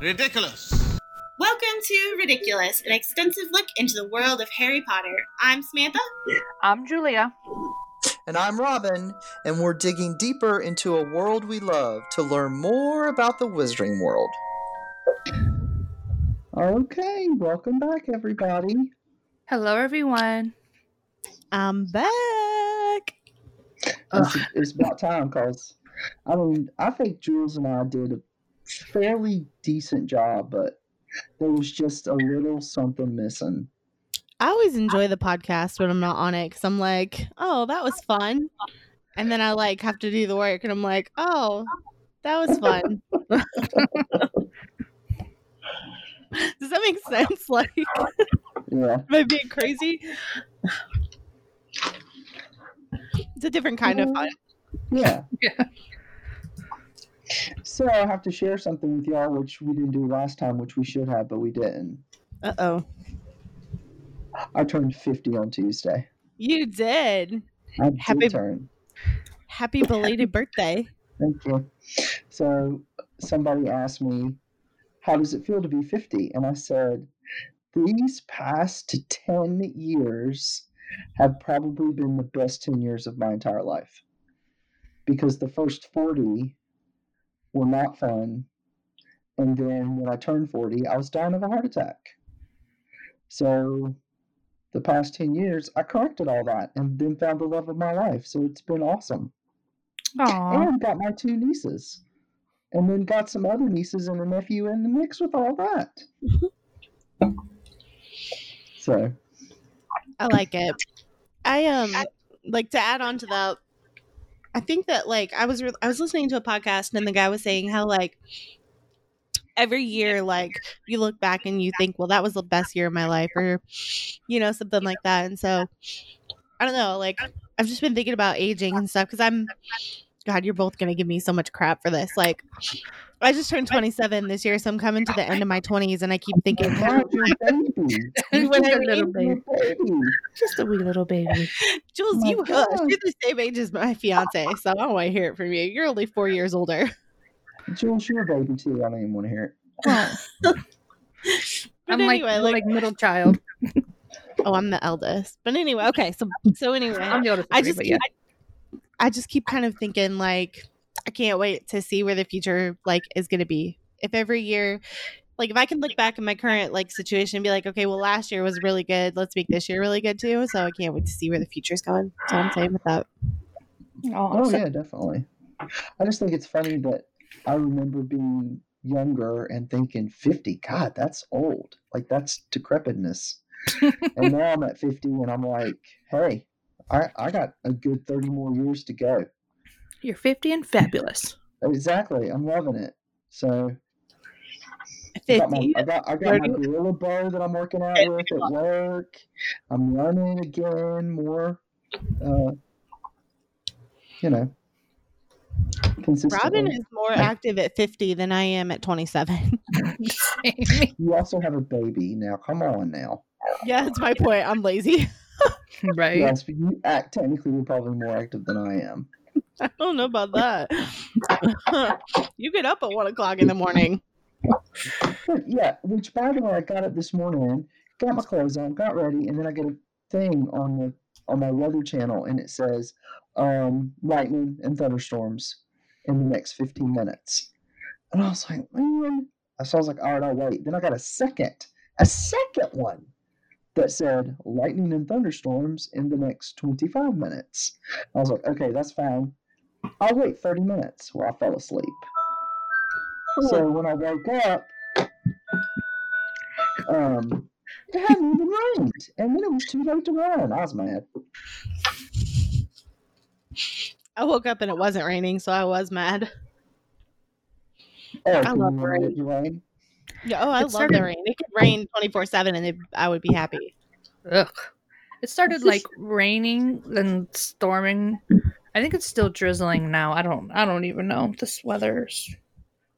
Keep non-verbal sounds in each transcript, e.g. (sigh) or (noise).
Ridiculous. Welcome to Ridiculous, an extensive look into the world of Harry Potter. I'm Samantha. I'm Julia. And I'm Robin, and we're digging deeper into a world we love to learn more about the Wizarding World. Okay, welcome back, everybody. Hello, everyone. I'm back. It's, it's about time, cause I mean, I think Jules and I did a fairly decent job, but there was just a little something missing. I always enjoy the podcast when I'm not on it because I'm like, oh, that was fun. And then I like have to do the work and I'm like, oh, that was fun. (laughs) Does that make sense? (laughs) Like, Yeah. am I being crazy? It's a different kind of mm-hmm. fun. Yeah. Yeah. So I have to share something with y'all, which we didn't do last time, which we should have, but we didn't. Uh oh. I turned 50 on Tuesday. You did. I did Happy- turn. Happy belated birthday. Thank you. So somebody asked me, How does it feel to be 50? And I said, These past 10 years have probably been the best 10 years of my entire life. Because the first 40 were not fun. And then when I turned 40, I was dying of a heart attack. So the past 10 years, I corrected all that and then found the love of my life. So it's been awesome Aw. and got my two nieces and then got some other nieces and a nephew in the mix with all that so I like it. I um like to add on to that. I think that like I was re- I was listening to a podcast and the guy was saying how like every year like you look back and you think well that was the best year of my life or you know something like that and so I don't know like I've just been thinking about aging and stuff because I'm God you're both gonna give me so much crap for this like I just turned 27 this year so I'm coming to the end of my 20s and I keep thinking God, (laughs) (laughs) you're a baby. You're When just a mean- little baby. Just a wee little baby. (laughs) Jules, Oh my you uh, hush. You're the same age as my fiance, so I don't want to hear it from you. You're only four years older. Jules, you're a baby too. I don't even want to hear it. But I'm anyway, like, like, like middle child. oh, I'm the eldest. But anyway, okay. So, so anyway, I'm the oldest. I of three, just, keep, yeah. I, I just keep kind of thinking like, I can't wait to see where the future like is going to be. If every year, like, if I can look back at my current like situation and be like, okay, well, last year was really good. Let's make this year really good too. So I can't wait to see where the future's going. That's all I'm saying with that. Aw, Oh yeah, definitely. I just think it's funny that I remember being younger and thinking 50 god that's old like that's decrepitness and (laughs) now i'm at 50 and i'm like hey i i got a good 30 more years to go You're 50 and fabulous. exactly i'm loving it so I got, my, I got, I got my gorilla bow that I'm working out with at work. I'm running again more, uh, you know. Robin is more active at 50 than I am at 27. (laughs) You also have a baby now. Come on now. yeah, that's my point. I'm lazy. (laughs) right. Yes, but you act technically you're probably more active than I am. (laughs) I don't know about that. (laughs) you get up at one o'clock in the morning. Yeah, which by the way, I got up this morning, got my clothes on, got ready, and then I get a thing on the on my weather channel, and it says um, lightning and thunderstorms in the next 15 minutes. And I was like, man. So I was like, all right, I'll wait. Then I got a second, a second one that said lightning and thunderstorms in the next 25 minutes. I was like, okay, that's fine. I'll wait 30 minutes where I fell asleep. So when I woke up, um, it hadn't even rained, and then it was too late to run. I was mad. I woke up and it wasn't raining, so I was mad. Oh, I love you rain. it rain? Yeah, oh, I It love started- the rain. It could rain 24 7 and it, I would be happy. Ugh. It started like raining and storming. I think it's still drizzling now. I don't. I don't even know. This weather's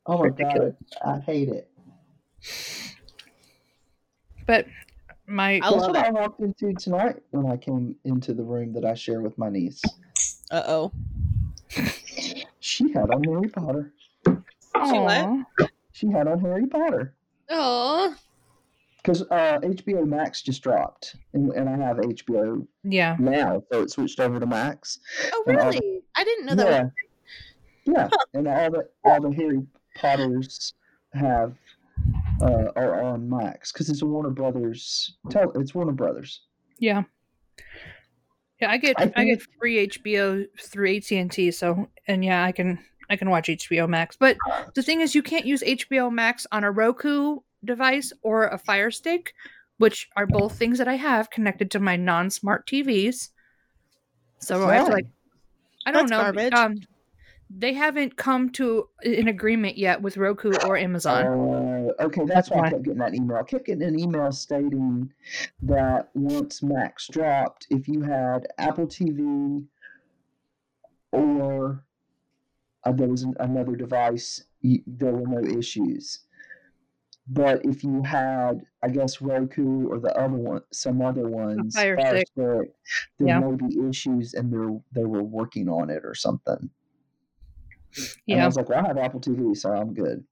Oh my Ridiculous. god, I hate it. But my I That's love what it. I walked into tonight when I came into the room that I share with my niece. Uh oh. She had on Harry Potter. She what? She had on Harry Potter Oh, because uh, HBO Max just dropped, and, and I have HBO Yeah. now, so it switched over to Max. oh, all the- really? I didn't know that. yeah, was- yeah, and all the all the Harry Potters have uh, are on Max because it's a Warner Brothers. Tell it's Warner Brothers. Yeah. Yeah, I get I I, get free HBO through AT and T. So and yeah, I can I can watch HBO Max. But the thing is, you can't use HBO Max on a Roku device or a Fire Stick, which are both things that I have connected to my non-smart TVs. So I have to like I don't That's know. garbage. Um, they haven't come to an agreement yet with Roku or Amazon. Uh, okay, that's why why. I kept getting that email. I kept getting an email stating that once Max dropped, if you had Apple TV or uh, there was an, another device, you, there were no issues. But if you had, I guess, Roku or the other one, some other ones, Fire Fire there Yeah. may be issues, and they they were working on it or something. And I was like, well, I have Apple TV, so I'm good.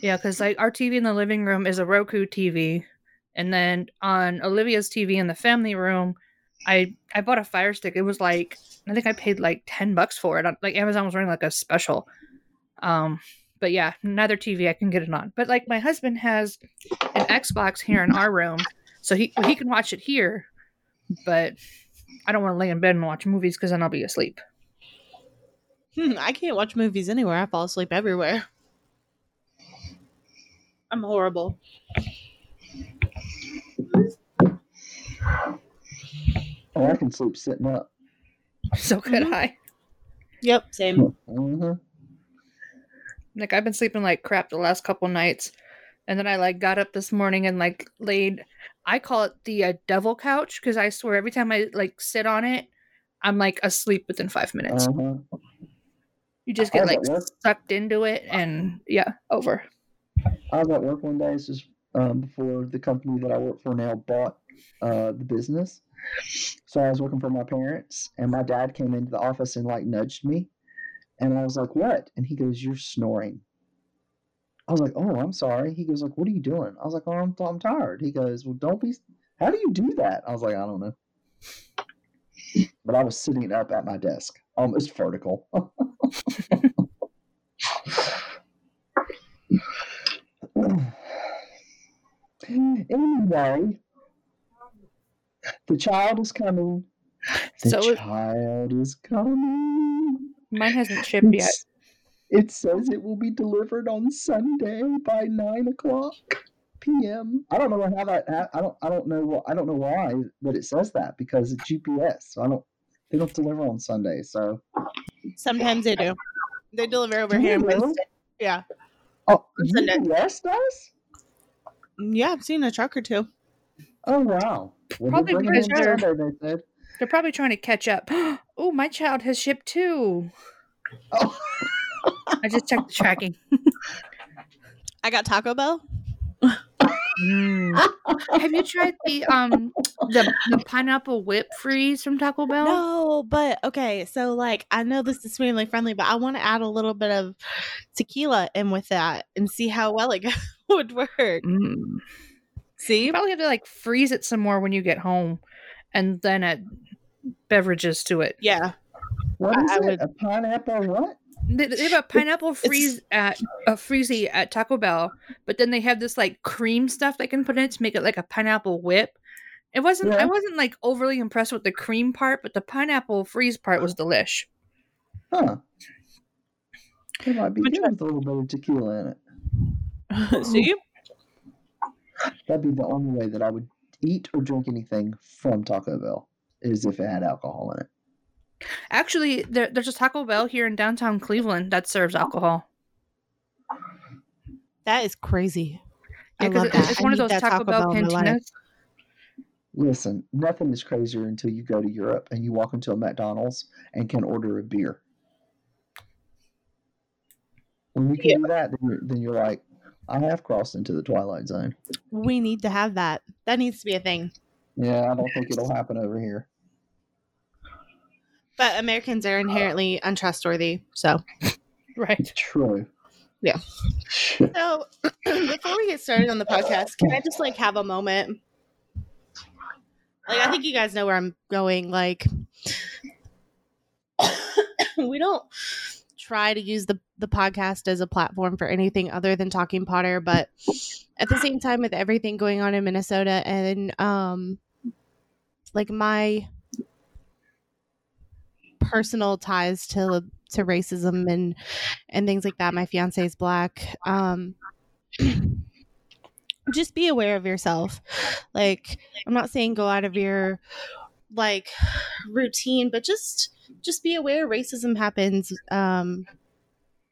Yeah, because like our TV in the living room is a Roku TV, and then on Olivia's TV in the family room, I I bought a Fire Stick. It was like I think I paid like ten bucks for it. Like Amazon was running like a special. Um, but yeah, neither TV I can get it on. But like my husband has an Xbox here in our room, so he he can watch it here. But I don't want to lay in bed and watch movies because then I'll be asleep. Hmm, I can't watch movies anywhere. I fall asleep everywhere. I'm horrible. Oh, I can sleep sitting up. So could Mhm. I. Yep, same. hmm Like I've been sleeping like crap the last couple nights, and then I like got up this morning and like laid. I call it the uh, devil couch because I swear every time I like sit on it, I'm like asleep within five minutes. Uh-huh. you just get like sucked into it, and yeah, over. I was at work one day. This is um, before the company that I work for now bought uh, the business. So I was working for my parents, and my dad came into the office and like nudged me, and I was like, "What?" And he goes, "You're snoring." I was like, "Oh, I'm sorry." He goes, "Like, what are you doing?" I was like, "Oh, I'm, I'm tired." He goes, "Well, don't be. How do you do that?" I was like, "I don't know." But I was sitting up at my desk, almost vertical. anyway, the child is coming. The So child is coming. Mine hasn't (laughs) shipped yet. It says it will be delivered on Sunday by nine o'clock p.m. I don't know how that. ha- I don't. I don't know. What, I don't know why, but it says that because it's GPS. So I don't. They don't deliver on Sunday. So Sometimes they do. They deliver over Do here in really? Winston. Yeah. oh, Sunday. UPS does. Mm, yeah, I've seen a truck or two. Oh wow. Well, Probably they're bringing because in they're- Sunday. They're probably trying to catch up. (gasps) oh, my child has shipped too. Oh. (laughs) I just checked the tracking. I got Taco Bell. Mm. Have you tried the um the the pineapple whip freeze from Taco Bell? No, but okay. So, like, I know this is family friendly, but I want to add a little bit of tequila in with that and see how well it (laughs) would work. Mm. See? You probably have to like freeze it some more when you get home, and then add beverages to it. Yeah. What I- is I it? would- A pineapple what? They, they have a pineapple freeze at a freezy at Taco Bell, but then they have this like cream stuff they can put in it to make it like a pineapple whip. It wasn't. Yeah. I wasn't like overly impressed with the cream part, but the pineapple freeze part was delish. Huh. It might be good with a little bit of tequila in it. (laughs) See? That'd be the only way that I would eat or drink anything from Taco Bell is if it had alcohol in it. Actually, there, there's a Taco Bell here in downtown Cleveland that serves alcohol. That is crazy. Yeah, I 'cause love it- that. it's I one of those that Taco, Bell in my life. cantinas. Listen, nothing is crazier until you go to Europe and you walk into a McDonald's and can order a beer. When you can do that, then you're, then you're like, I have crossed into the twilight zone. We need to have that. That needs to be a thing. Yeah, I don't think it'll happen over here. But Americans are inherently untrustworthy. So, (laughs) Right. True. Yeah. So (clears throat) before we get started on the podcast, can I just like have a moment? Like I think you guys know where I'm going. Like (coughs) we don't try to use the the podcast as a platform for anything other than talking Potter, but at the same time with everything going on in Minnesota and um like my personal ties to to racism and and things like that. My fiance is black. Um (clears throat) just be aware of yourself. Like I'm not saying go out of your like routine, but just just be aware racism happens um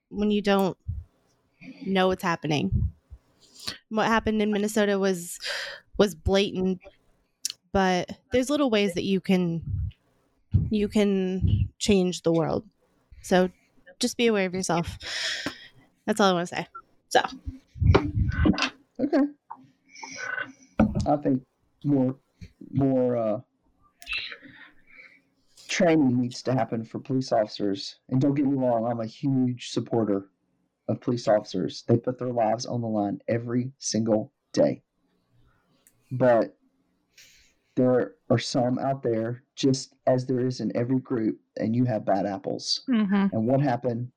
when you don't know what's happening. What happened in Minnesota was was blatant, but there's little ways that you can you can change the world. So just be aware of yourself. That's all I want to say. So Okay. I think more more uh, training needs to happen for police officers. And don't get me wrong, I'm a huge supporter of police officers. They put their lives on the line every single day. But there are some out there, just as there is in every group, and you have bad apples. Mm-hmm. And what happened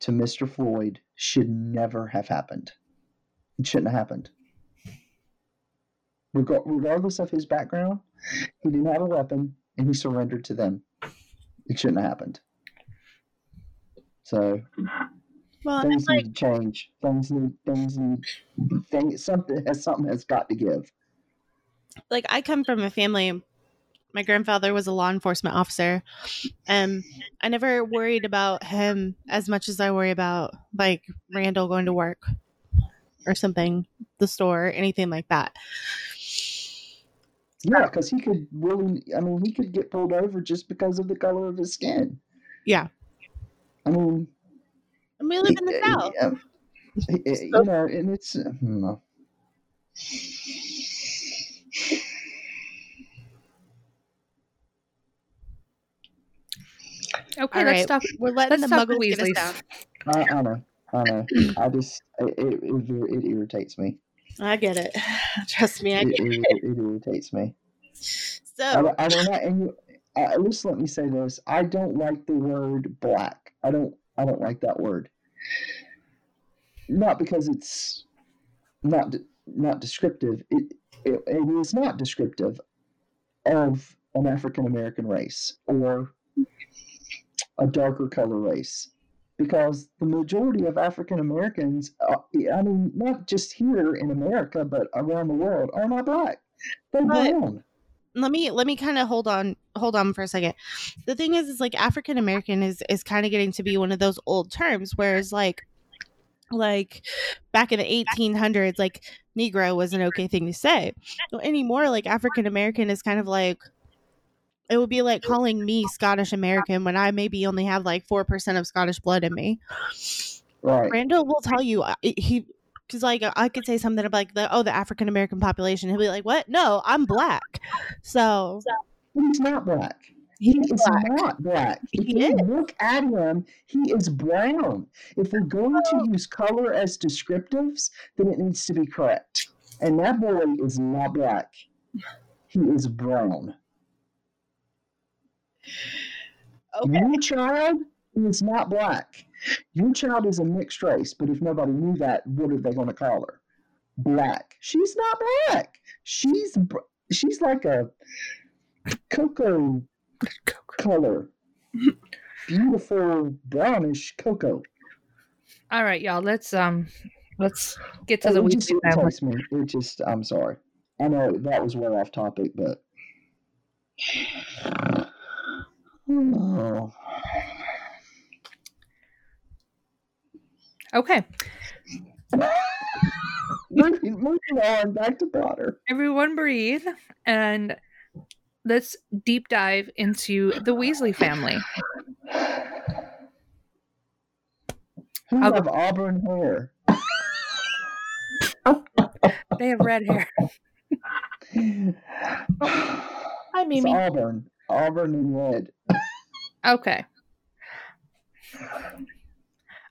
to Mr. Floyd should never have happened. It shouldn't have happened. Reg- regardless of his background, he didn't have a weapon and he surrendered to them. It shouldn't have happened. So well, things like need to change. Things need things need things something has something has got to give. Like I come from a family. My grandfather was a law enforcement officer, and I never worried about him as much as I worry about like Randall going to work or something, the store, anything like that. Yeah, because he could really I mean he could get pulled over just because of the color of his skin. Yeah, I mean and we live in the south. yeah. Uh, you know, and it's uh, Okay, All let's right, talk. we're letting let's the talk muggles get us Weasleys. down. I, I know, I know. I just it it, it, it irritates me. I get it. (laughs) Trust me, I It, get it. it, it irritates me. So don't- I don't like, and you, uh, at least let me say this: I don't like the word black. I don't, I don't like that word. Not because it's not not descriptive. It, it it is not descriptive of an African American race or a darker color race. Because the majority of African Americans, uh, I mean, not just here in America, but around the world, are not black. They're But- brown. let me let me kind of hold on hold on for a second the thing is is like african american is is kind of getting to be one of those old terms whereas like like back in the 1800s like negro was an okay thing to say so anymore like african american is kind of like it would be like calling me (laughs) scottish american when i maybe only have like 4% of scottish blood in me Right. randall will tell you uh, he because like i could say something about like the oh the african american population he'll be like what no i'm black so he's not black. he He is black not black. If He you is. look at him, he is brown. If we're going to use color as descriptives, then it needs to be correct. And that boy is not black. He is brown. Okay Your child is not black. Your child is a mixed race, but if nobody knew that, what are they going to call her? Black. She's not black. She's she's like a cocoa color. Beautiful brownish cocoa. All right, y'all. Let's um, let's get to And the it just irritates me. It just I'm sorry. I know that was way off topic, but oh. Okay, moving, moving on back to Potter. everyone breathe and let's deep dive into the Weasley family. Who I'll go- auburn hair? They have red hair. (sighs) hi It's mimi auburn, auburn and red. Okay.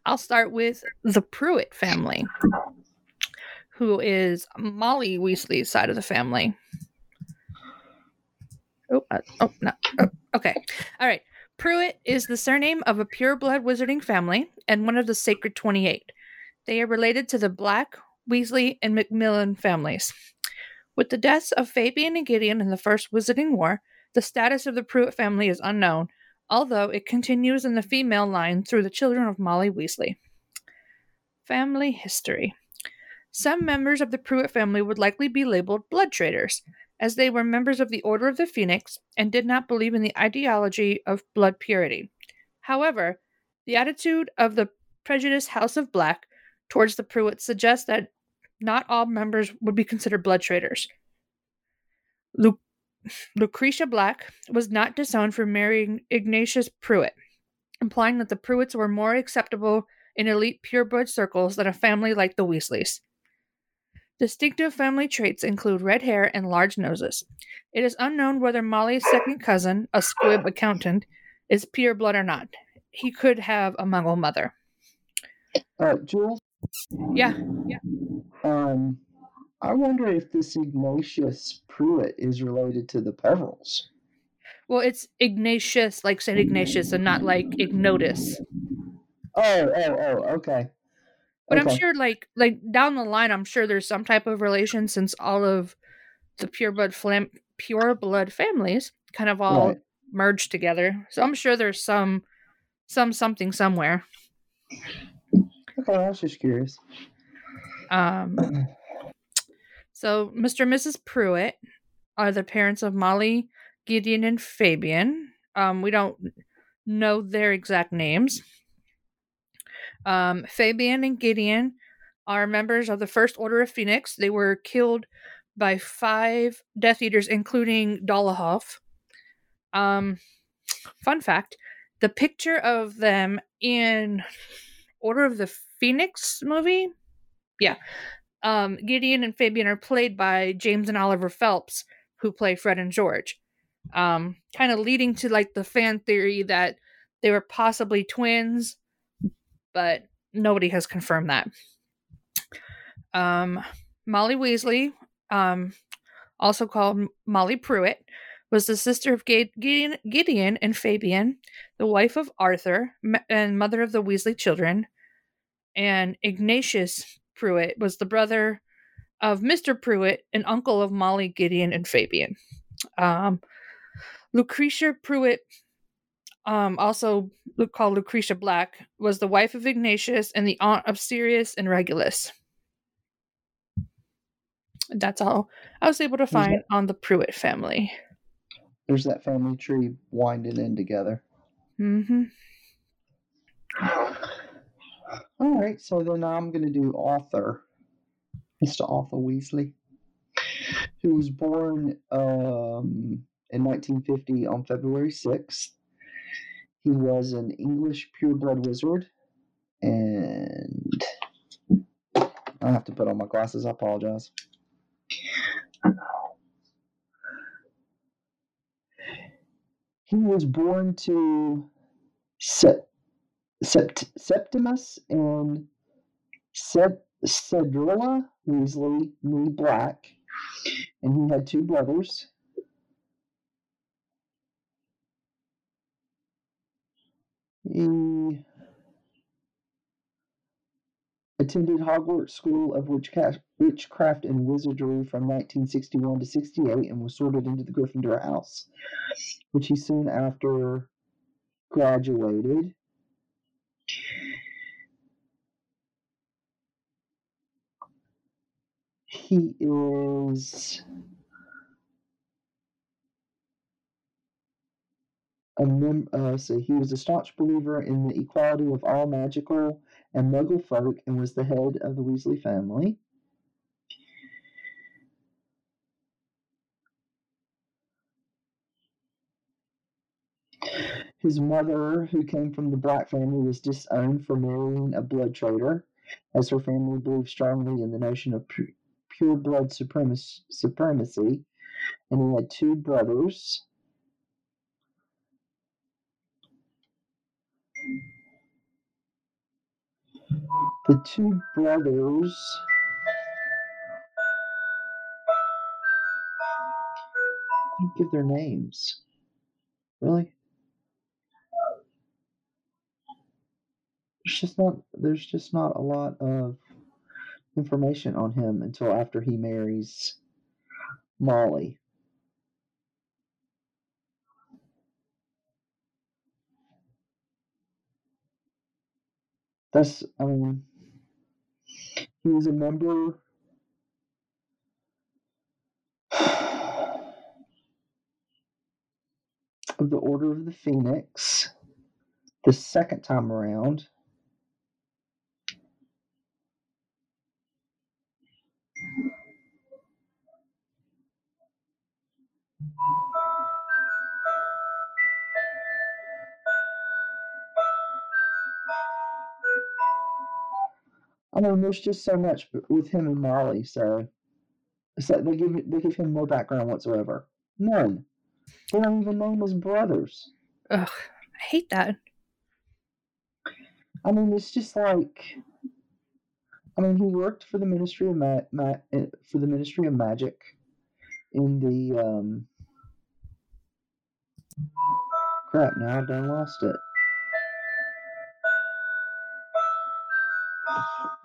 I'll start with the Prewett family, who is Molly Weasley's side of the family. Oh, uh, oh, no. Oh, okay. All right. Prewett is the surname of a pureblood wizarding family and one of the Sacred 28. They are related to the Black, Weasley, and Macmillan families. With the deaths of Fabian and Gideon in the First Wizarding War, the status of the Prewett family is unknown, although it continues in the female line through the children of Molly Weasley. Family history. Some members of the Prewett family would likely be labeled blood traitors, as they were members of the Order of the Phoenix and did not believe in the ideology of blood purity. However, the attitude of the prejudiced House of Black towards the Prewetts suggests that not all members would be considered blood traitors. Lu- Lucretia Black was not disowned for marrying Ignatius Prewett, implying that the Prewetts were more acceptable in elite purebred circles than a family like the Weasleys. Distinctive family traits include red hair and large noses. It is unknown whether Molly's second cousin, a squib accountant, is pureblood or not. He could have a Muggle mother. Uh, Jules, Yeah. Yeah, um, I wonder if this Ignatius Prewett is related to the Peverells. well, it's Ignatius, like Saint Ignatius, and not like Ignotus. Oh, oh, oh, okay. But I'm sure, like, like down the line, I'm sure there's some type of relation since all of the pureblood flam- pure blood families kind of all Right. merged together. So I'm sure there's some, some something somewhere. Okay, I was just curious. Um, so Mr. and Mrs. Prewett are the parents of Molly, Gideon, and Fabian. Um, we don't know their exact names. Um, Fabian and Gideon are members of the First Order of Phoenix. They were killed by five Death Eaters, including Dolohov. Um, fun fact: the picture of them in Order of the Phoenix movie, yeah, um, Gideon and Fabian are played by James and Oliver Phelps, who play Fred and George. Um, kind of leading to like the fan theory that they were possibly twins, but nobody has confirmed that. Um, Molly Weasley, um, also called Molly Prewett, was the sister of Gideon, Gideon and Fabian, the wife of Arthur, and mother of the Weasley children. And Ignatius Prewett was the brother of Mr. Prewett and uncle of Molly, Gideon, and Fabian. Um, Lucretia Prewett, um, also called Lucretia Black, was the wife of Ignatius and the aunt of Sirius and Regulus. That's all I was able to that- find on the Prewett family. There's that family tree winding in together. hmm All right, so then I'm going to do Arthur, Mr. Arthur Weasley, who was born um, in 1950 on February 6th. He was an English pureblood wizard, and I have to put on my glasses. I apologize. He was born to Sept- Septimus and Ced- Cedrella Weasley, me Black, and he had two brothers. He attended Hogwarts School of Witchcraft and Wizardry from 1961 to 68 and was sorted into the Gryffindor House, which he soon after graduated. He is a mem- uh, so he was a staunch believer in the equality of all magical and muggle folk and was the head of the Weasley family. His mother, who came from the Black family, was disowned for marrying a blood traitor, as her family believed strongly in the notion of pu- pure blood supremacy, supremacy. And he had two brothers. the two brothers. Didn't give their names. Really? There's just not there's just not a lot of information on him until after he marries Molly. That's I mean he was a member (sighs) of the Order of the Phoenix the second time around. I mean, there's just so much with him and Molly, so like they give they give him no background whatsoever. None. They don't even name his brothers. Ugh, I hate that. I mean, it's just like, I mean, he worked for the Ministry of Ma- Ma- eh, for the Ministry of Magic in the um. Crap! Now I've done lost it.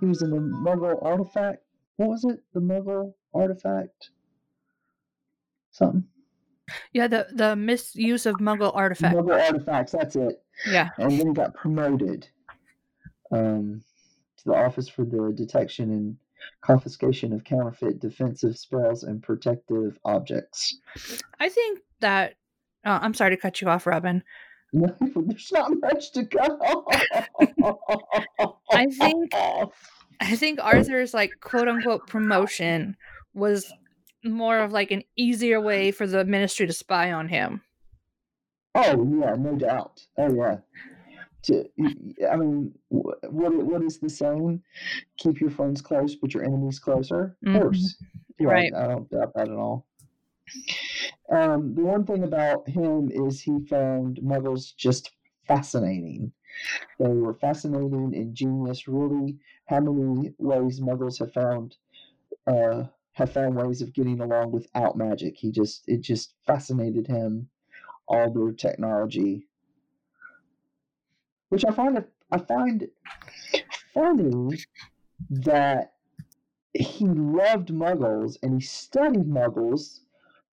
He was in the Muggle artifact. What was it? The Muggle artifact. Something. Yeah, the the misuse of Muggle artifact. Muggle artifacts. That's it. Yeah. and then he got promoted um, to the Office for the Detection and Confiscation of Counterfeit Defensive Spells and Protective Objects. I think that uh, I'm sorry to cut you off, Robin. There's not much to go. I think- I think Arthur's like quote unquote promotion was more of like an easier way for the ministry to spy on him. Oh yeah, no doubt. Oh yeah. To, I mean, what what is the saying? Keep your friends close, but your enemies closer. Of Mhm. course, Yeah, Right. I don't doubt that at all. Um, the one thing about him is he found Muggles just fascinating. They were fascinating, ingenious. Really, how many ways Muggles have found uh, have found ways of getting along without magic? He just it just fascinated him all their technology, which I find I find funny that he loved Muggles and he studied Muggles.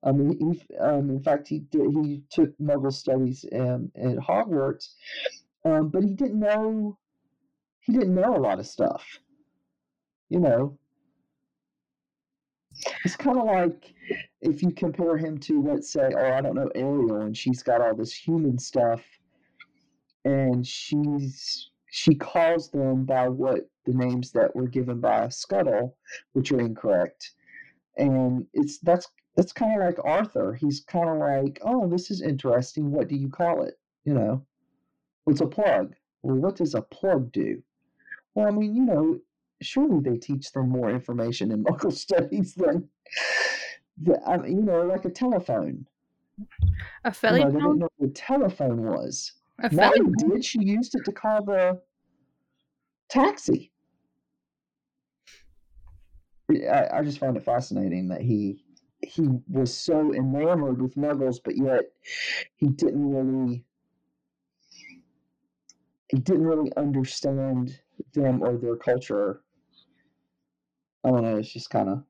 I mean, he, um, in fact, he did, he took Muggle studies um, at Hogwarts, um, but he didn't know he didn't know a lot of stuff. You know, it's kind of like if you compare him to, let's say, oh, I don't know, Ariel, and she's got all this human stuff, and she's she calls them by what the names that were given by Scuttle, which are incorrect, and it's that's that's kind of like Arthur. He's kind of like, oh, this is interesting. What do you call it? You know, what's a plug? Well, what does a plug do? Well, I mean, you know, surely they teach them more information in (laughs) local studies than, the, I mean, you know, like a telephone. A You know, they didn't know what a telephone was. a Molly did. She used it to call the taxi. I, I just found it fascinating that he he was so enamored with Muggles, but yet he didn't really he didn't really understand them or their culture. I don't know. It's just kind of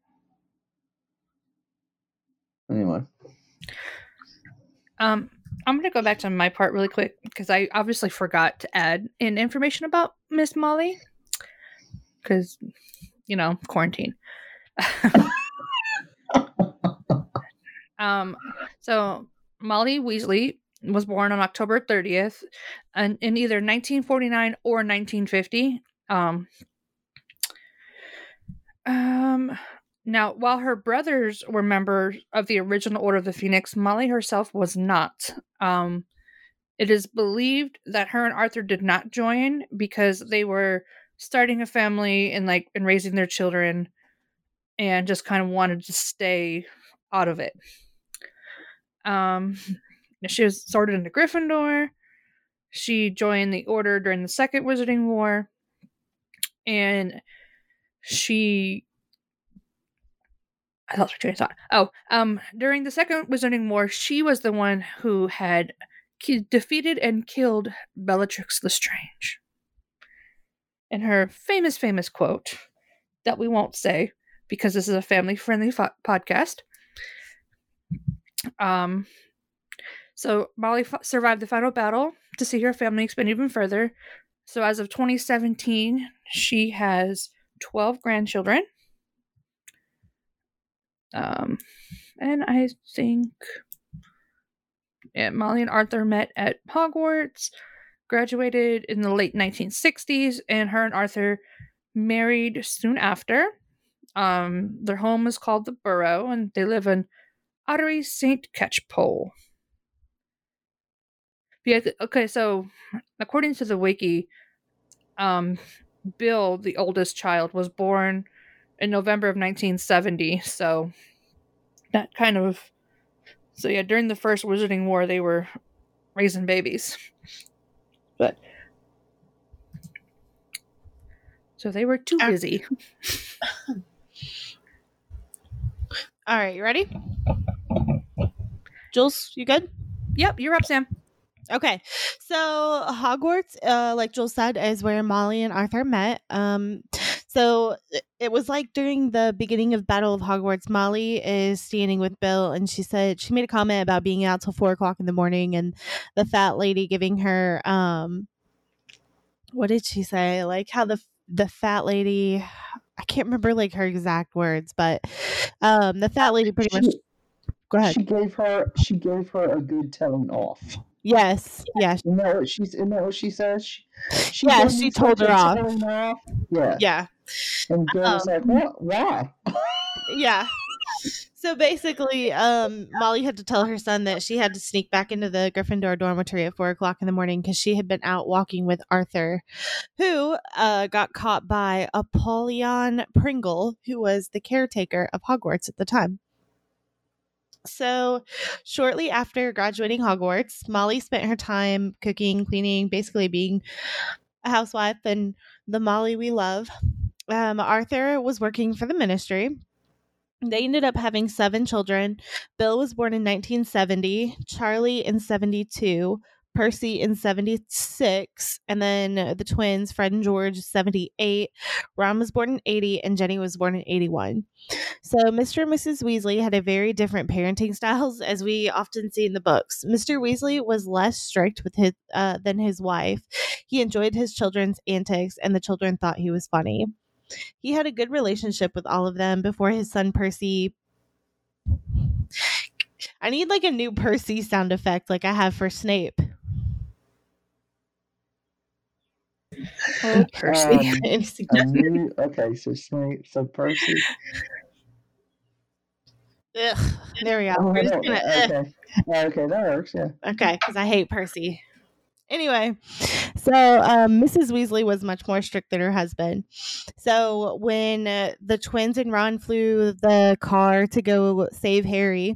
anyway. Um, I'm gonna go back to my part really quick because I obviously forgot to add in information about Miss Molly because you know quarantine. (laughs) um, so Molly Weasley was born on October 30th, and in either 1949 or 1950. Um, um, now, while her brothers were members of the original Order of the Phoenix, Molly herself was not. Um, it is believed that her and Arthur did not join because they were starting a family and like and raising their children, and just kind of wanted to stay out of it. Um, she was sorted into Gryffindor. She joined the Order during the Second Wizarding War. and she I lost my train of thought. Oh, um, during the Second Wizarding War, she was the one who had ki- defeated and killed Bellatrix Lestrange. And her famous, famous quote that we won't say because this is a family-friendly fo- podcast. Um, so Molly f- survived the final battle to see her family expand even further. So as of 2017, she has 12 grandchildren. Um, and I think yeah, Molly and Arthur met at Hogwarts, graduated in the late 1960s, and her and Arthur married soon after. Um, their home is called the Burrow, and they live in Ottery St. Catchpole. Yeah, okay, so according to the wiki, um, Bill, the oldest child, was born in November of 1970. So that kind of. So yeah, during the first Wizarding War, they were raising babies. But. So they were too busy. (laughs) All right, you ready? Jules, you good? Yep, you're up, Sam. Okay, so Hogwarts, uh, like Jules said, is where Molly and Arthur met. Um, so it- was like during the beginning of Battle of Hogwarts, Molly is standing with Bill, and she said she made a comment about being out till four o'clock in the morning, and the fat lady giving her, um, what did she say? Like how the the fat lady, I can't remember like her exact words, but um, the fat lady pretty much. She, Go ahead. she gave her she gave her a good telling off. Yes, yes, Isn't that what she's isn't that what she says? She, she Yeah, she told her off. off. Yeah. yeah. And was Um, like, What why? yeah (laughs) so basically um (laughs) molly had to tell her son that she had to sneak back into the gryffindor dormitory at four o'clock in the morning because she had been out walking with arthur who uh, got caught by apollyon pringle who was the caretaker of hogwarts at the time. So shortly after graduating hogwarts molly spent her time cooking cleaning basically being a housewife and the molly we love. Um, arthur was working for the ministry they ended up having seven children. Bill was born in 1970, Charlie in 72, Percy in 76, and then the twins, Fred and George, 78. Ron was born in 80, and Ginny was born in 81. So, Mr. and Mrs. Weasley had a very different parenting (laughs) styles, as we often see in the books. Mr. Weasley was less strict with his uh, than his wife. He enjoyed his children's antics, and the children thought he was funny. He had a good relationship with all of them before his son Percy. I need like a new Percy sound effect like I have for Snape. Oh, Percy. Um, Any I suggestions? knew okay, so Snape so Percy. Ugh, there we go. Oh, We're just gonna, ugh. okay. Okay, that works, yeah. Okay, because I hate Percy. Anyway, so um, Mrs. Weasley was much more strict than her husband. So when uh, the twins and Ron flew the car to go save Harry,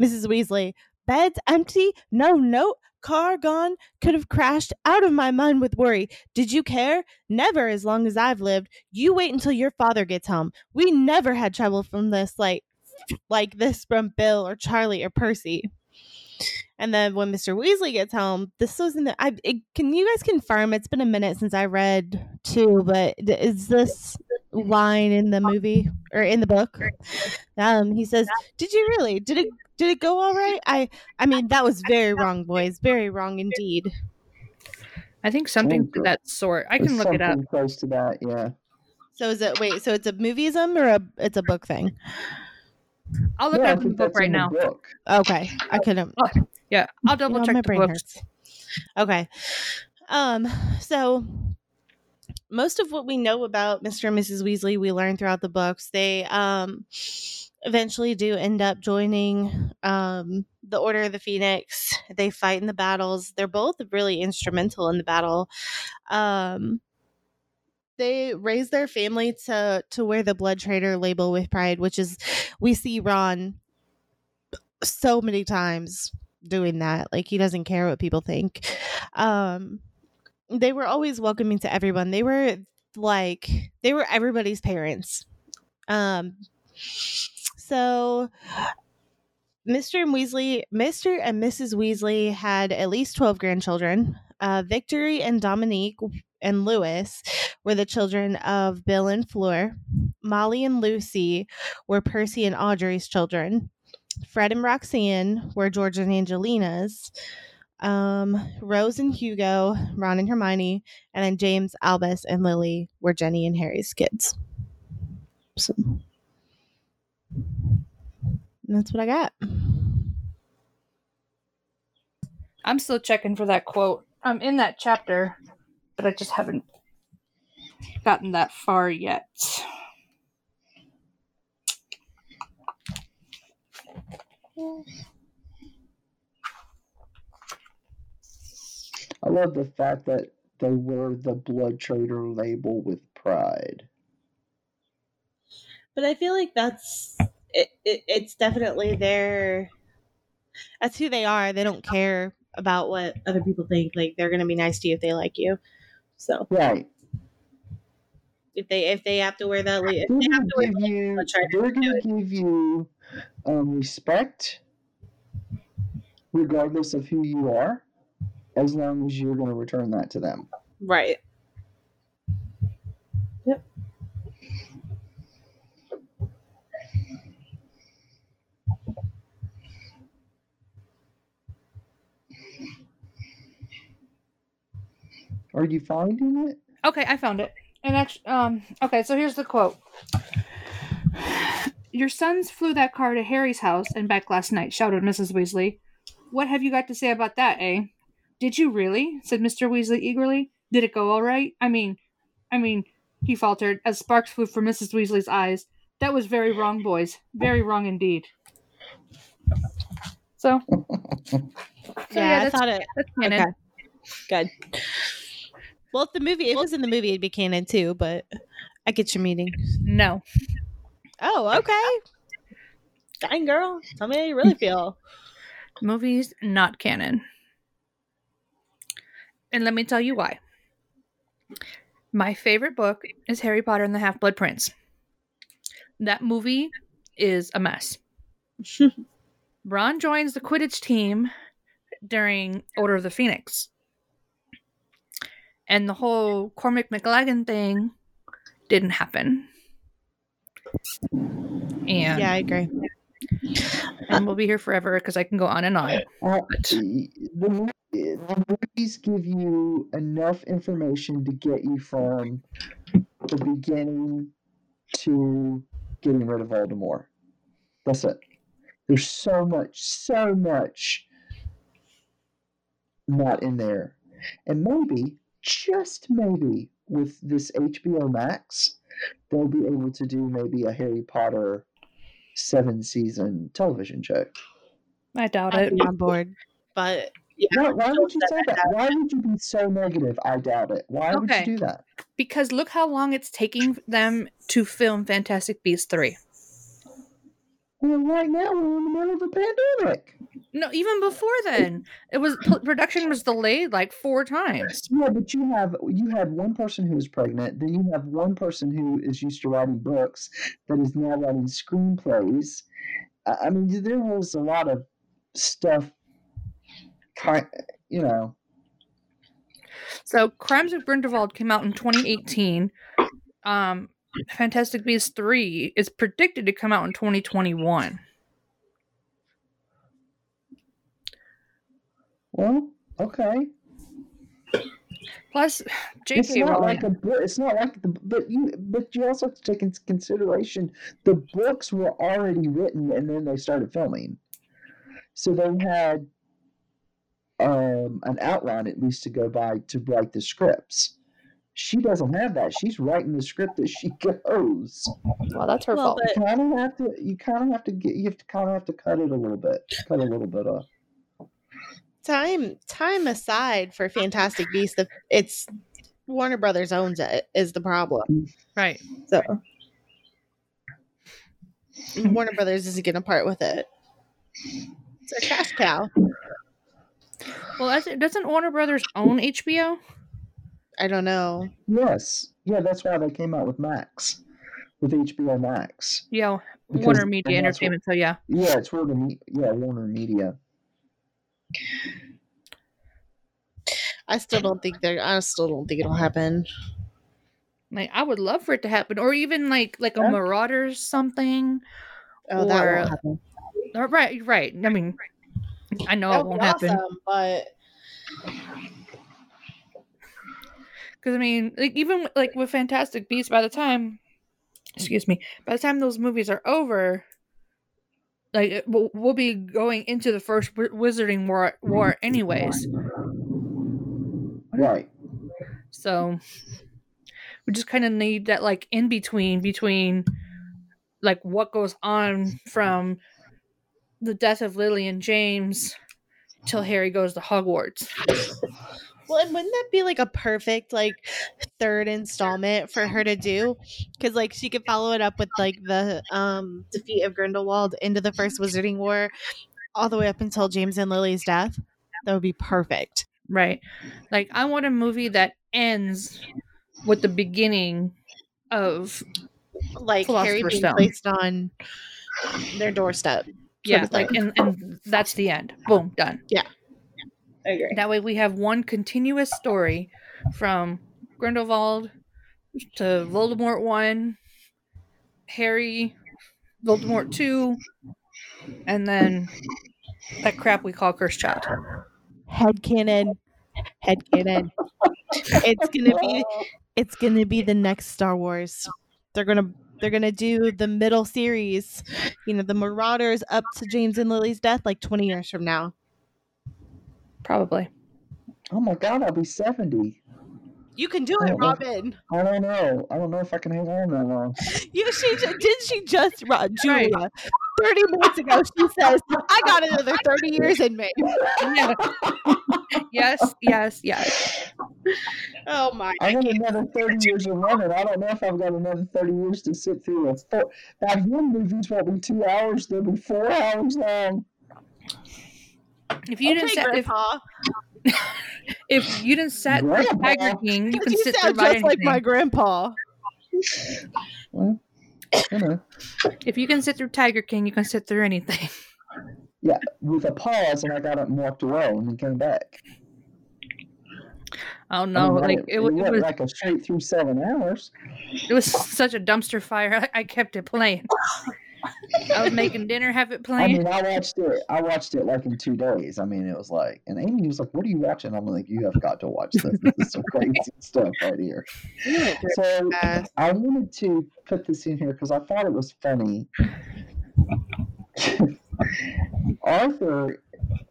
Mrs. Weasley, bed's empty, no note, car gone, could have crashed out of my mind with worry. Did you care? Never as long as I've lived. You wait until your father gets home. We never had trouble from this like like this from Bill or Charlie or Percy. And then when Mr. Weasley gets home, this was in the. I, it, can you guys confirm? It's been a minute since I read two, but is this line in the movie or in the book? Um, he says, "Did you really? Did it? Did it go all right? I. I mean, that was very wrong, boys. Very wrong indeed. I think something to that sort. I can look it up. Close to that, yeah. So is it? Wait. So it's a movieism or a? It's a book thing. I'll look yeah, I up the book right the now. book. Okay, I couldn't. Yeah, I'll double You know, check my the brain books. hurts. Okay. Um, so most of what we know about Mr. and Mrs. Weasley we learn throughout the books. They um eventually do end up joining um the Order of the Phoenix. They fight in the battles. They're both really instrumental in the battle. Um they raise their family to to wear the blood traitor label with pride, which is we see Ron so many times doing that. Like he doesn't care what people think. Um they were always welcoming to everyone. They were like they were everybody's parents. Um so Mr. and Weasley, Mr. and Mrs. Weasley had at least 12 grandchildren. Uh, Victoire and Dominique and Louis were the children of Bill and Fleur. Molly and Lucy were Percy and Audrey's children. Fred and Roxanne were George and Angelina's. Um, Rose and Hugo, Ron and Hermione, and then James, Albus, and Lily were Ginny and Harry's kids. So that's what I got. I'm still checking for that quote. I'm in that chapter, but I just haven't gotten that far yet. I love the fact that they wear the blood traitor label with pride. But I feel like that's it, it, it's definitely their that's who they are. They don't care about what other people think. Like they're gonna be nice to you if they like you. So Right. if they if they have to wear that, if They're have gonna wear give you they're gonna give you um, respect regardless of who you are, as long as you're gonna return that to them. right. Are you finding it? Okay, I found it. And actually, um, okay, so here's the quote. Your sons flew that car to Harry's house and back last night, shouted Mrs. Weasley. What have you got to say about that, eh? Did you really? said Mr. Weasley eagerly. Did it go all right? I mean, I mean, he faltered as sparks flew from Mrs. Weasley's eyes. That was very wrong, boys. Very wrong indeed. So, (laughs) so yeah, I that's, thought it. that's canon. Okay. Good. Well, if the movie, if it was in the movie, it'd be canon too. But I get your meaning. No. Oh, okay. Dang, girl, tell me how you really feel. Movies not canon. And let me tell you why. My favorite book is Harry Potter and the Half Blood Prince. That movie is a mess. (laughs) Ron joins the Quidditch team during Order of the Phoenix. And the whole Cormac McLaggen thing didn't happen. And, Yeah, I agree. and we'll be here forever because I can go on and on. Uh, But- the, the movies give you enough information to get you from the beginning to getting rid of Voldemort. That's it. There's so much, so much not in there. And maybe, just maybe, with this HBO Max, they'll be able to do maybe a Harry Potter seven season television show. I doubt I'd it. be on board. But yeah, Why, why would you say I that? Why would you be so negative? I doubt it. Why would you do that? Because look how long it's taking them to film Fantastic Beasts 3. Well, right now we're in the middle of a pandemic. No, even before then, it was production was delayed like four times. Yeah, but you have you had one person who is pregnant, then you have one person who is used to writing books that is now writing screenplays. I I mean, there was a lot of stuff. Kind, you know, So, Crimes of Grindelwald came out in 2018. Um, Fantastic Beasts 3 is predicted to come out in 2021. Well, okay. Plus, (sighs) it's not Rowling. like a book. It's not like the but you but you also have to take into consideration the books were already written and then they started filming, so they had um, an outline at least to go by to write the scripts. She doesn't have that. She's writing the script as she (laughs) goes. well, that's her Well, fault. but- You kind of have to. You kind of have to get. You have to kind of have to cut it a little bit. Cut a little bit off. Time time aside for Fantastic Beasts, the, it's Warner Brothers owns it is the problem. right. So Warner Brothers isn't going to part with it. It's a cash cow. Well, that's- doesn't Warner Brothers own HBO? I don't know. Yes, yeah, that's why they came out with Max, with HBO Max. Yeah, Because- Warner Media and that's what- Entertainment. So yeah, Yeah, it's Warner. Yeah, Warner Media. I still don't think they're. I still don't think it'll happen. like I would love for it to happen, or even like like a Yeah. Marauders something. Oh, that won't happen. Or, right, right. I mean, I know That it won't happen awesome, but because I mean, like even like with Fantastic Beasts, by the time, excuse me, by the time those movies are over, like we'll, we'll be going into the first Wizarding War war anyways. Right. So we just kind of need that like in between between like what goes on from the death of Lily and James till Harry goes to Hogwarts. well, and wouldn't that be like a perfect like third installment for her to do? Because like she could follow it up with like the um defeat of Grindelwald into the first Wizarding War, all the way up until James and Lily's death. That would be perfect. Right. Like I want a movie that ends with the beginning of Like Harry being Stone. placed on their doorstep. yeah, like and, and that's the end. Boom, done. Yeah. I agree. That way we have one continuous story from Grindelwald to Voldemort 1, Harry, Voldemort 2, and then that crap we call Cursed Child. Head canon. Head canon. it's gonna be it's gonna be the next Star Wars. They're gonna they're gonna do the middle series, you know, the Marauders up to James and Lily's death like twenty years from now. Probably. Oh my God, I'll be seventy. You can do it, it, Robin. I don't know. I don't know if I can hang on that long. (laughs) You she ju- did she just Ro- Julia thirty minutes ago? She says, "I got another thirty years in me." Yeah. (laughs) yes, yes, yes. Oh my! I got another 30 years of running. I don't know if I've got another 30 years to sit through a four. Back then, movies won't be two hours, they'll be four hours long. If you didn't okay, set, if, Grandpa. if you didn't set through Tiger King, you (laughs) can you sit through sound about just like anything. my grandpa. Well, you know, If you can sit through Tiger King, you can sit through anything. (laughs) yeah, with a pause, and I got up and walked away and then came back. I don't I know, mean, like I- it, wa- it wasn't was like a straight through seven hours. it was (laughs) such a dumpster fire. I, I kept it playing. I was making dinner, have it I mean, I watched it. I watched it like in two days. I mean, it was like, and Amy was like, "What are you watching?" I'm like, "You have got to watch this. This is some (laughs) crazy stuff right here." So fast. I wanted to put this in here because I thought it was funny. (laughs) Arthur,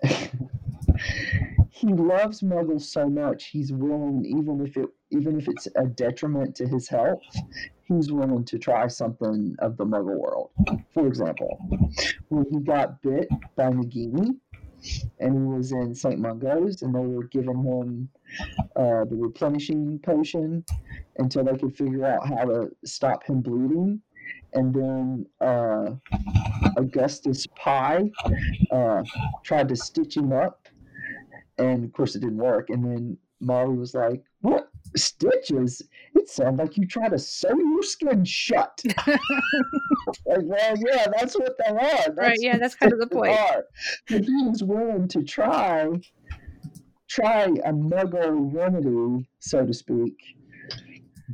(laughs) he loves Muggles so much. He's willing, even if it, even if it's a detriment to his health, he's willing to try something of the Muggle world. For example, when he got bit by Nagini, and he was in St. Mungo's, and they were giving him uh, the replenishing potion until they could figure out how to stop him bleeding. And then uh, Augustus Pye uh, tried to stitch him up, and of course it didn't work. And then Molly was like, "What stitches? It sounds like you try to sew your skin shut." (laughs) like, well, yeah, that's what they are. right, yeah, that's kind of the point. are. But he was willing to try try a muggle remedy, so to speak,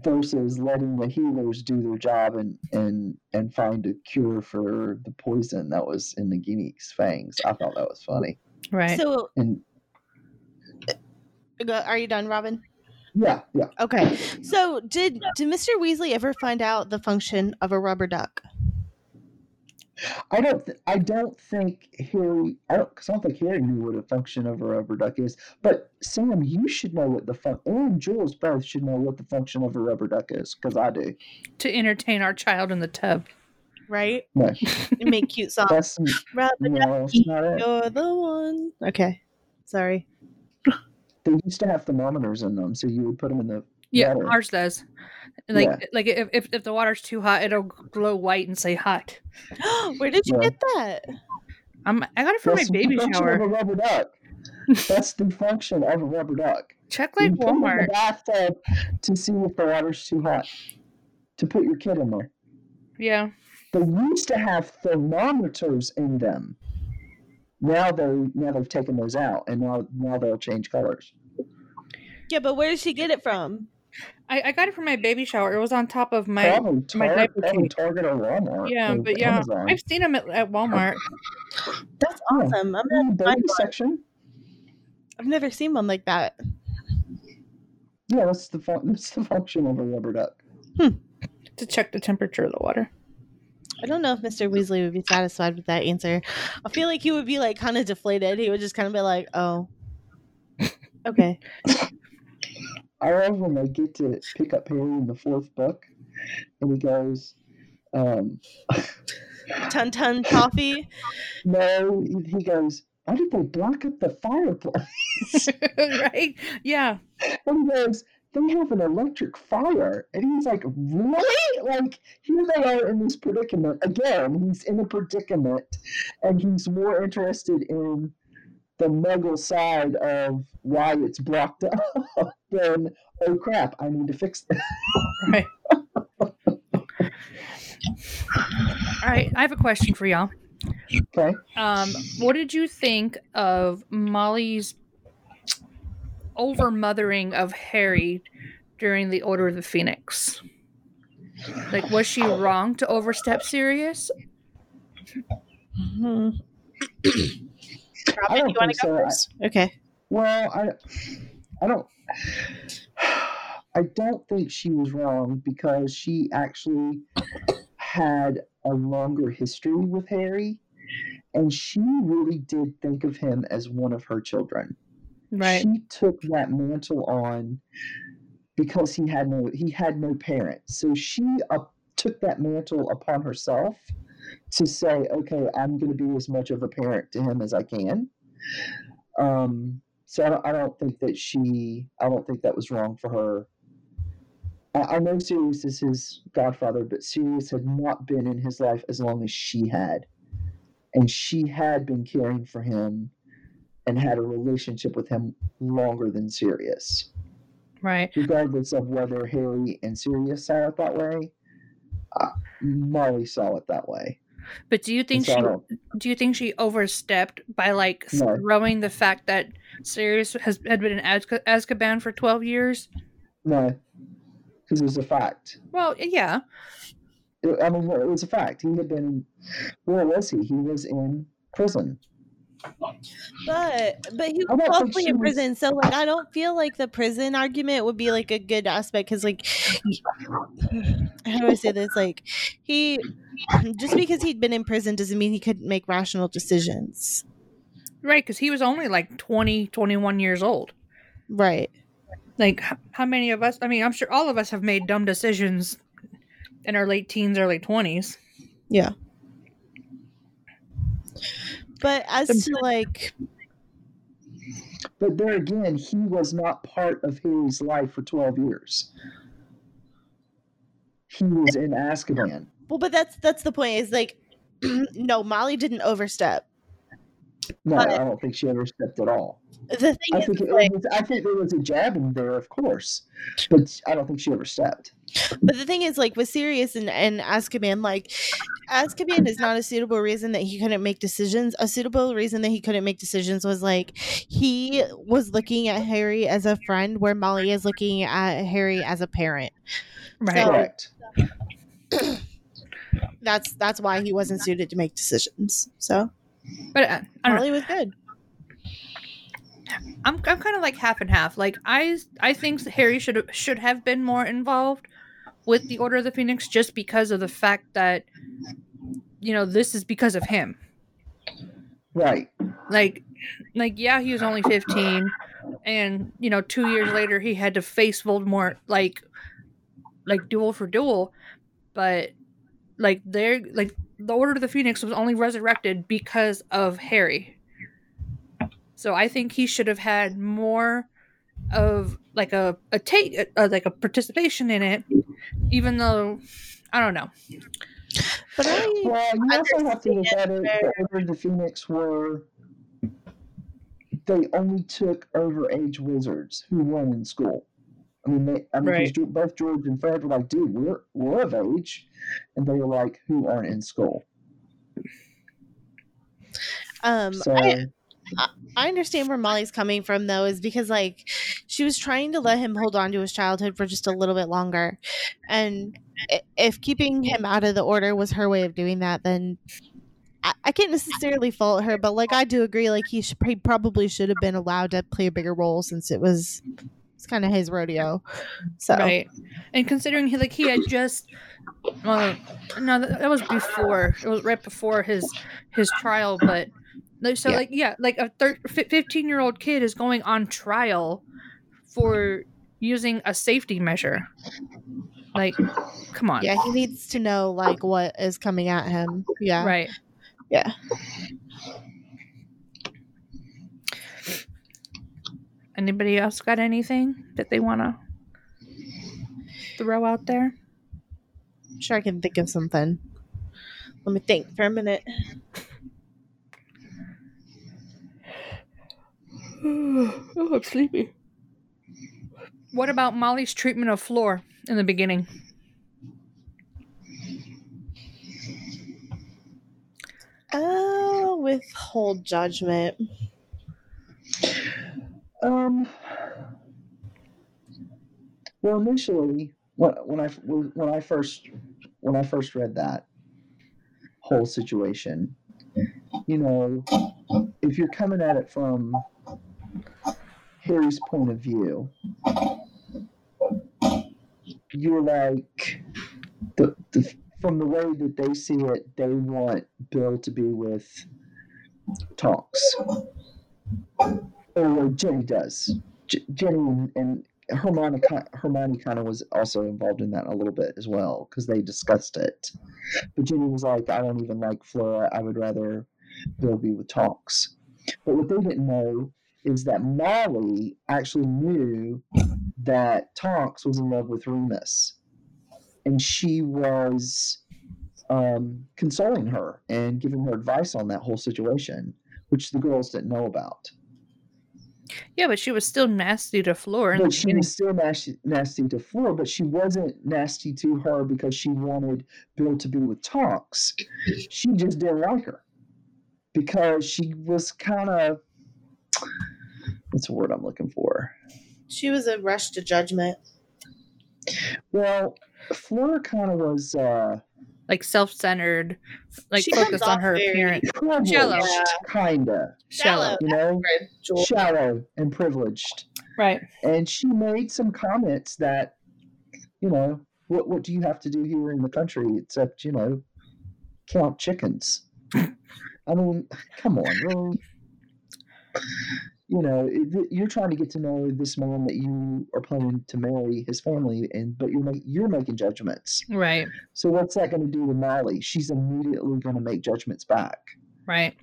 versus letting the healers do their job and and and find a cure for the poison that was in Nagini's fangs. I thought that was funny. Right. So, And are you done, Robin? Yeah, yeah. Okay. So, did did Mr. Weasley ever find out the function of a rubber duck? I don't. Th- I don't think Harry. I don't. Cause I don't think Harry knew what a function of a rubber duck is. But Sam, you should know what the fun. And Jules both should know what the function of a rubber duck is, because I do. to entertain our child in the tub. Right? No, (laughs) And make cute songs. that's Rubber no, duck, that's not it. you're the one. Okay. Sorry. They used to have thermometers in them, so you would put them in the Yeah, water. ours does. Like Yeah. like if, if if the water's too hot, it'll glow white and say hot. (gasps) Where did you Yeah. get that? I'm I got it for That's my the baby function shower. of a rubber duck. (laughs) That's the function of a rubber duck. check like you put 'em in Walmart. the bathtub to see if the water's too hot to put your kid in there. Yeah. They used to have thermometers in them. Now they now they've taken those out, and now now they'll change colors. Yeah, but where did she get it from? I, I got it from my baby shower. It was on top of my. probably, my Tar- diaper probably cake. Target or Walmart. Yeah, but yeah, Amazon. I've seen them at, at Walmart. That's awesome. I'm In the gonna baby one. section. I've never seen one like that. Yeah, that's the fun- (laughs) that's the function of a rubber duck. Hmm. to check the temperature of the water. I don't know if Mr. Weasley would be satisfied with that answer. I feel like he would be like kind of deflated. He would just kind of be like, "Oh, okay." I love when they get to pick up Harry in the fourth book, and he goes, um, (laughs) Ton-Tongue Toffee. "No," he- he goes, "Why did they block up the fireplace?" (laughs) right? Yeah. and he goes, "They have an electric fire," and he's like, "Really?" Like here they are in this predicament again. He's in a predicament, and he's more interested in the Muggle side of why it's blocked up (laughs) than oh crap, I need to fix this. Right. All right. I have a question for y'all. Okay. Um, what did you think of Molly's over mothering of Harry during the Order of the Phoenix? Like, was she wrong to overstep Sirius? Hmm. (clears throat) I Robin, don't you want think to go so. I- Okay. Well, I, I don't, I don't think she was wrong because she actually had a longer history with Harry, and she really did think of him as one of her children. Right. She took that mantle on because he had no he had no parents, so she took that mantle upon herself to say, okay, I'm going to be as much of a parent to him as I can. Um, so I don't, I don't think that she, I don't think that was wrong for her. I, I know Sirius is his godfather, but Sirius had not been in his life as long as she had. And she had been caring for him and had a relationship with him longer than Sirius. Right. Regardless of whether Harry and Sirius saw it that way, uh, Molly saw it that way. But do you think she don't- you think she overstepped by like No. throwing the fact that Sirius has had been in Azka- Azkaban for twelve years? No, because it was a fact. Well, yeah, I mean, it was a fact. He had been. Where was he? He was in prison. But but he was don't think falsely in was- prison, so like I don't feel like the prison argument would be like a good aspect because like how do I say this? Like he just because he'd been in prison doesn't mean he couldn't make rational decisions. right. Because he was only like 20, 21 years old. Right. Like, how many of us? I mean, I'm sure all of us have made dumb decisions in our late teens, early twenties. Yeah. But as to like But there again, he was not part of Harry's life for 12 years. He was in Azkaban. well, but that's that's the point is like (clears throat) no, Molly didn't overstep. No, But- I don't think she ever stepped at all. The thing I is think, it, like, was, I think there was a jab in there, of course, but I don't think she ever stepped. But the thing is, like with Sirius and, and Azkaban, like Azkaban is not a suitable reason that he couldn't make decisions. A suitable reason that he couldn't make decisions was like he was looking at Harry as a friend, where Molly is looking at Harry as a parent. Right. So- Correct. (clears throat) That's that's why he wasn't suited to make decisions. So But uh, I don't. Molly was good. I'm I'm kind of like half and half. Like I I think Harry should have should have been more involved with the Order of the Phoenix just because of the fact that you know this is because of him. Right. Like like yeah, he was only 15 and you know 2 years later he had to face Voldemort like like duel for duel, but like they're like the Order of the Phoenix was only resurrected because of Harry. So I think he should have had more of like a a take uh, like a participation in it, even though I don't know. But I Well, you also have to look at it. The Order the Phoenix were they only took overage wizards who weren't in school. I mean, they, I mean, 'cause Right. Both George and Fred were like, "Dude, we're we're of age," and they were like, "Who aren't in school?" Um, So I, I understand where Molly's coming from though, is because like she was trying to let him hold on to his childhood for just a little bit longer, and if keeping him out of the order was her way of doing that, then I, I can't necessarily fault her. But like I do agree, like he should he probably should have been allowed to play a bigger role since it was it's kind of his rodeo. So Right. And considering he like he had just well no that, that was before it was right before his his trial but like, so Yeah. like yeah like a thir- 15 year old kid is going on trial for using a safety measure like come on yeah, he needs to know like what is coming at him. Yeah, right Yeah. anybody else got anything that they want to throw out there I'm sure I can think of something. Let me think for a minute. (sighs) oh i'm sleepy what about molly's treatment of Fleur in the beginning Oh, withhold judgment. Um. Well, initially, when when I when I first when I first read that whole situation, you know, if you're coming at it from Harry's point of view, you're like the, the from the way that they see it, they want Bill to be with Tonks or Ginny does. J- Ginny and, and Hermione, Hermione kind of was also involved in that a little bit as well because they discussed it. But Ginny was like, "I don't even like Flora. I would rather Bill be with Tonks." But what they didn't know is that Molly actually knew that Tonks was in love with Remus, and she was um, consoling her and giving her advice on that whole situation, which the girls didn't know about. Yeah, but she was still nasty to Fleur But she was still nasty, nasty to Fleur, but she wasn't nasty to her because she wanted Bill to be with Tonks. She just didn't like her because she was kind of what's the word I'm looking for? She was a rush to judgment. Well, Flora kind of was uh, like self-centered, like She focused on her appearance. privileged, Shallow. kinda, Shallow. you know, shallow and privileged. Right. and she made some comments that you know what what do you have to do here in the country except you know count chickens (laughs) i mean come on really you know it- you're trying to get to know this man that you are planning to marry his family and but you're ma- you're making judgments Right. so what's that going to do with molly she's immediately going to make judgments back Right.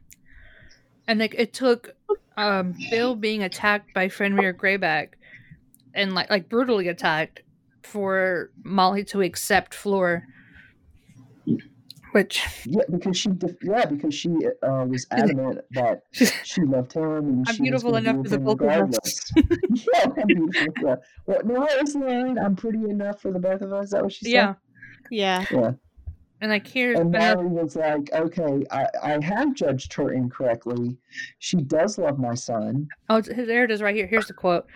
And like it took um Bill being attacked by Fenrir Greyback and like like brutally attacked for Molly to accept Fleur. Which yeah because she def- yeah because she uh, was adamant that (laughs) she loved him and I'm she beautiful enough for the him both of us. (laughs) yeah, I'm beautiful. Yeah. Well, no, what was the line? I'm pretty enough for the both of us. Is that what she said? yeah. Yeah. Yeah. And like here's And another- Molly was like, okay, I, I have judged her incorrectly. She does love my son. Oh, it's- there it is right here. Here's the quote.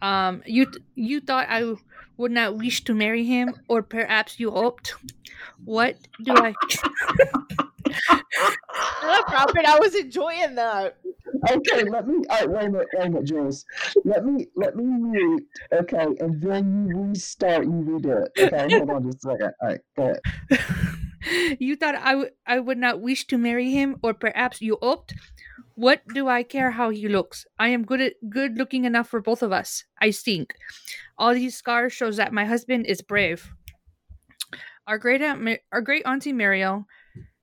Um, you you thought I would not wish to marry him, or perhaps you hoped. What do I? (laughs) Look, Robert, I was enjoying that. Okay, let me. All right, wait a minute, wait a minute, Jules. Let me let me mute. Okay, and then you restart. You redo it. Okay, hold on just a second. All right, go ahead. (laughs) you thought I would I would not wish to marry him, or perhaps you hoped. What do I care how he looks? I am good at good looking enough for both of us. I think. All these scars shows that my husband is brave. Our great aunt, our great auntie Muriel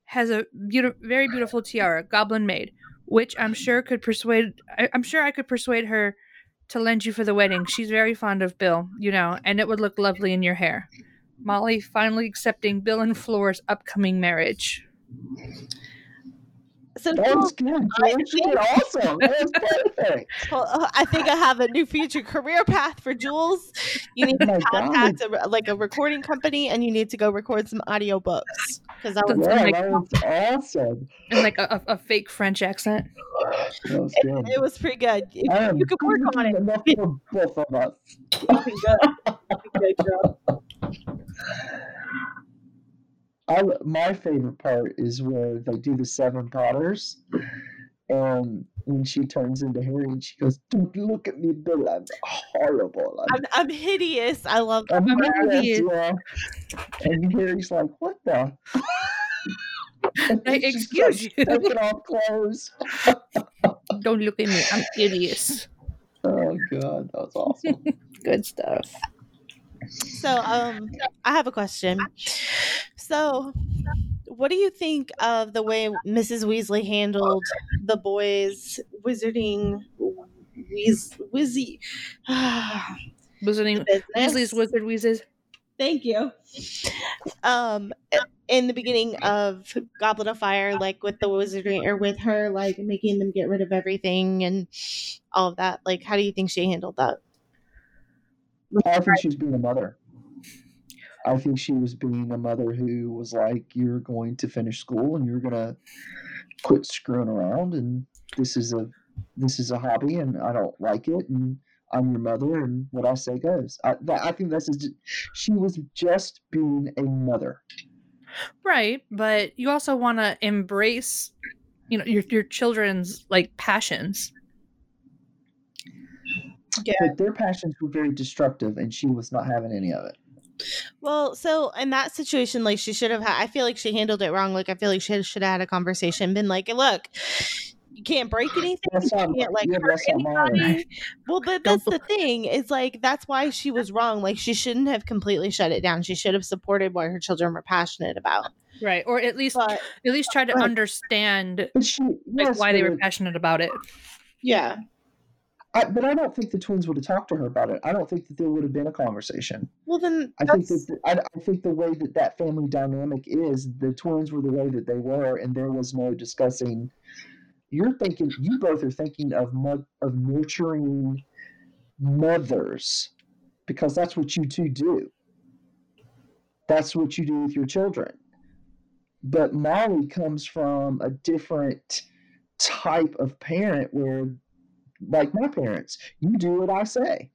has a beautiful, very beautiful tiara, goblin made, which I'm sure could persuade. I, I'm sure I could persuade her to lend you for the wedding. She's very fond of Bill, you know, and it would look lovely in your hair. Molly finally accepting Bill and Flora's upcoming marriage. So That was Jules, good. I George. You did awesome. That was perfect. (laughs) well, uh, I think I have a new future career path for Jules. You need Oh to my contact a, like a recording company, and you need to go record some audiobooks because I would. That's Yeah, like- that was awesome. and like a, a, a fake French accent. That was It, good. it was pretty good. If you could work on it. enough for both of us. (laughs) Good. Looking good, girl. I my favorite part is where they do the seven Potters, and when she turns into Harry and she goes, "Don't look at me, Bill. I'm horrible. I'm, I'm, I'm hideous. I love that. I'm I'm hideous. And Harry's like, "What the?" (laughs) Excuse starts you. Taking off clothes. (laughs) Don't look at me. I'm hideous. Oh god, that was awesome. (laughs) Good stuff. So, um, I have a question. So, what do you think of the way Mrs. Weasley handled the boys wizarding Weas Wizzy (sighs) Wizarding? Weasley's Wizard Wheezes. Thank you. Um, in the beginning of Goblet of Fire, like with the wizarding or with her, like making them get rid of everything and all of that. Like, how do you think she handled that? I think she was being a mother. I think she was being a mother who was like, "You're going to finish school and you're gonna quit screwing around, and this is a this is a hobby, and I don't like it, and I'm your mother, and what I say goes." I, that, I think that's just, she was just being a mother. Right, but you also want to embrace, you know, your your children's like passions. But their passions were very destructive, and she was not having any of it. Well, so in that situation, like she should have had, I feel like she handled it wrong. Like I feel like she should have had a conversation, been like, look, you can't break (sighs) anything. That's You can't like yeah, hurt that's not mine. anybody. (laughs) Well, but that's the thing. It's like that's why she was wrong. Like she shouldn't have completely shut it down. She should have supported what her children were passionate about. Right, or at least But at least try to Right. understand But she, like why they were passionate about it. yeah, I, but I don't think the twins would have talked to her about it. I don't think that there would have been a conversation. well then I think that I, I think the way that that family dynamic is, the twins were the way that they were, and there was no discussing. You're thinking, you both are thinking of mo- of nurturing mothers, because that's what you two do. That's what you do with your children. But Molly comes from a different type of parent, where, like my parents, you do what I say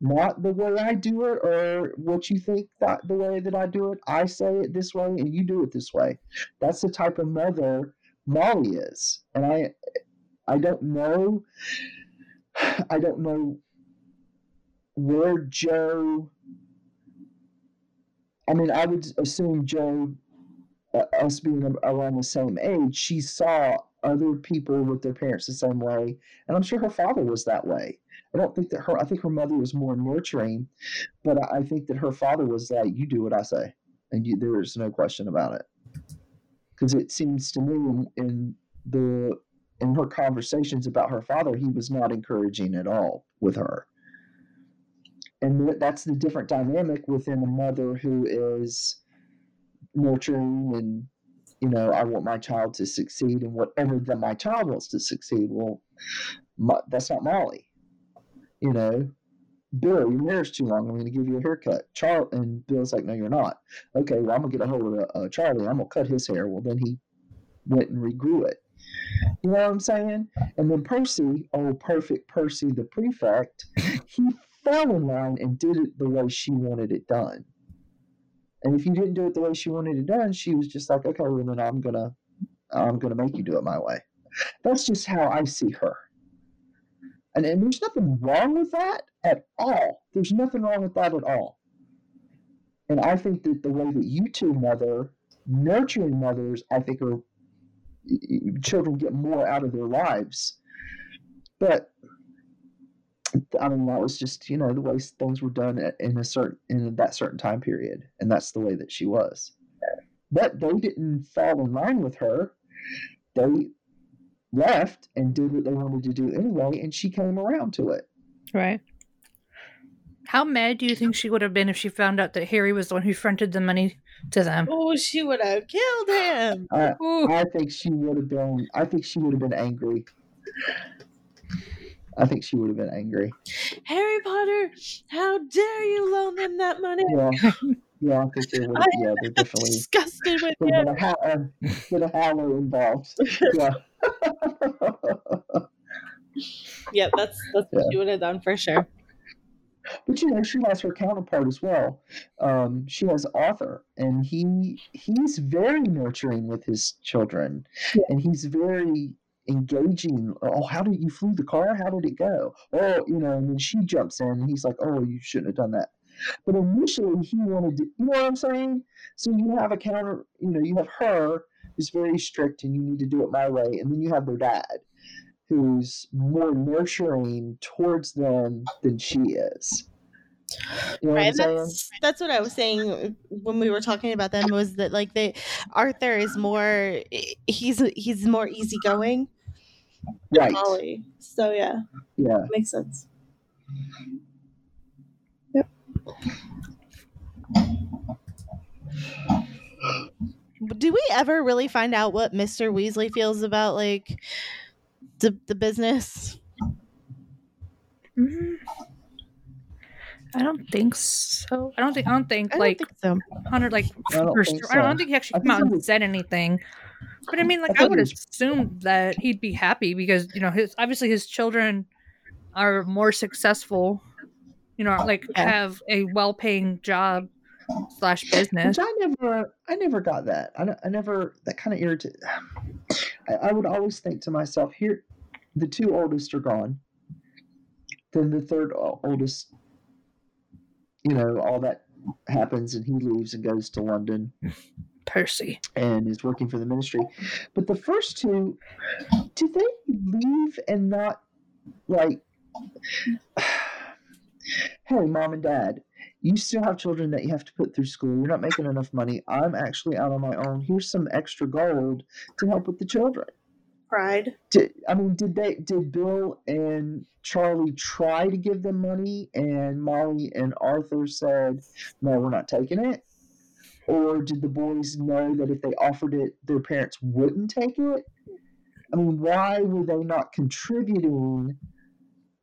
not the way I do it or what you think that the way that I do it. I say it this way and you do it this way. That's the type of mother Molly is. And I I don't know I don't know where Jo I mean I would assume Jo uh, us being around the same age, she saw other people with their parents the same way, and I'm sure her father was that way. I don't think that her. I think her mother was more nurturing, but I, think that her father was like, "You do what I say," and you, there is no question about it. Because it seems to me in, in the in her conversations about her father, he was not encouraging at all with her, and that's the different dynamic within a mother who is nurturing and you know I want my child to succeed and whatever that my child wants to succeed. Well, Mo- that's not Molly you know, Bill, your hair's too long. I'm going to give you a haircut. Char and Bill's like, no, you're not. Okay, well, I'm gonna get a hold of uh, Charlie. I'm gonna cut his hair. Well, then he went and regrew it. You know what I'm saying? And then Percy, oh, perfect Percy, the prefect, he fell in line and did it the way she wanted it done. And if you didn't do it the way she wanted it done, she was just like, okay, well, then I'm gonna, I'm gonna make you do it my way. That's just how I see her. And, and there's nothing wrong with that at all. There's nothing wrong with that at all. And I think that the way that you two mother, nurturing mothers, I think are children get more out of their lives. But I mean, that was just you know the way things were done in a certain in that certain time period, and that's the way that she was. But they didn't fall in line with her. They left and did what they wanted to do anyway, and she came around to it. Right. How mad do you think she would have been if she found out that Harry was the one who fronted the money to them? Oh, she would have killed him. I, Ooh. I think she would have been. I think she would have been angry. I think she would have been angry. Harry Potter, how dare you loan them that money? Yeah, (laughs) yeah. I think they would. I- Yeah, they're definitely. Disgusted with you. been a, ha- uh, been a howler involved. Yeah. (laughs) Yeah, that's that's what she would have done for sure. But you know, she has her counterpart as well. Um, she has Arthur, and he he's very nurturing with his children, Yeah. and he's very engaging. Oh, how did you flew the car? How did it go? Oh, you know, and then she jumps in, and he's like, "Oh, you shouldn't have done that." But initially, he wanted to. You know what I'm saying? So you have a counter. You know, you have her who's very strict, and you need to do it my way, and then you have their dad, who's more nurturing towards them than she is. You know Right, I'm and saying? that's that's what I was saying when we were talking about them was that like they Arthur is more he's he's more easygoing than Right. Molly. So yeah, Yeah. makes sense. Yep. Do we ever really find out what Mr. Weasley feels about like the the business? Mm. I don't think so. I don't think. I don't think I don't like think so. Hunter like. I don't for think sure- I don't think he actually I came out and was- said anything. But I mean, like I think would it was- assume that he'd be happy because you know his obviously his children are more successful. You know, like Yeah. have a well-paying job slash business. Which I never, I never got that. I, I never that kind of irritated. I, I would always think to myself, here, the two oldest are gone. Then the third oldest, you know, all that happens, and he leaves and goes to London (laughs) Percy. and is working for the ministry. But the first two, did they leave and not like? (sighs) Hey, mom and dad, you still have children that you have to put through school. You're not making enough money. I'm actually out on my own. Here's some extra gold to help with the children. Pride. Did, I mean, did they? Did Bill and Charlie try to give them money, and Molly and Arthur said, "No, we're not taking it"? Or did the boys know that if they offered it, their parents wouldn't take it? I mean, why were they not contributing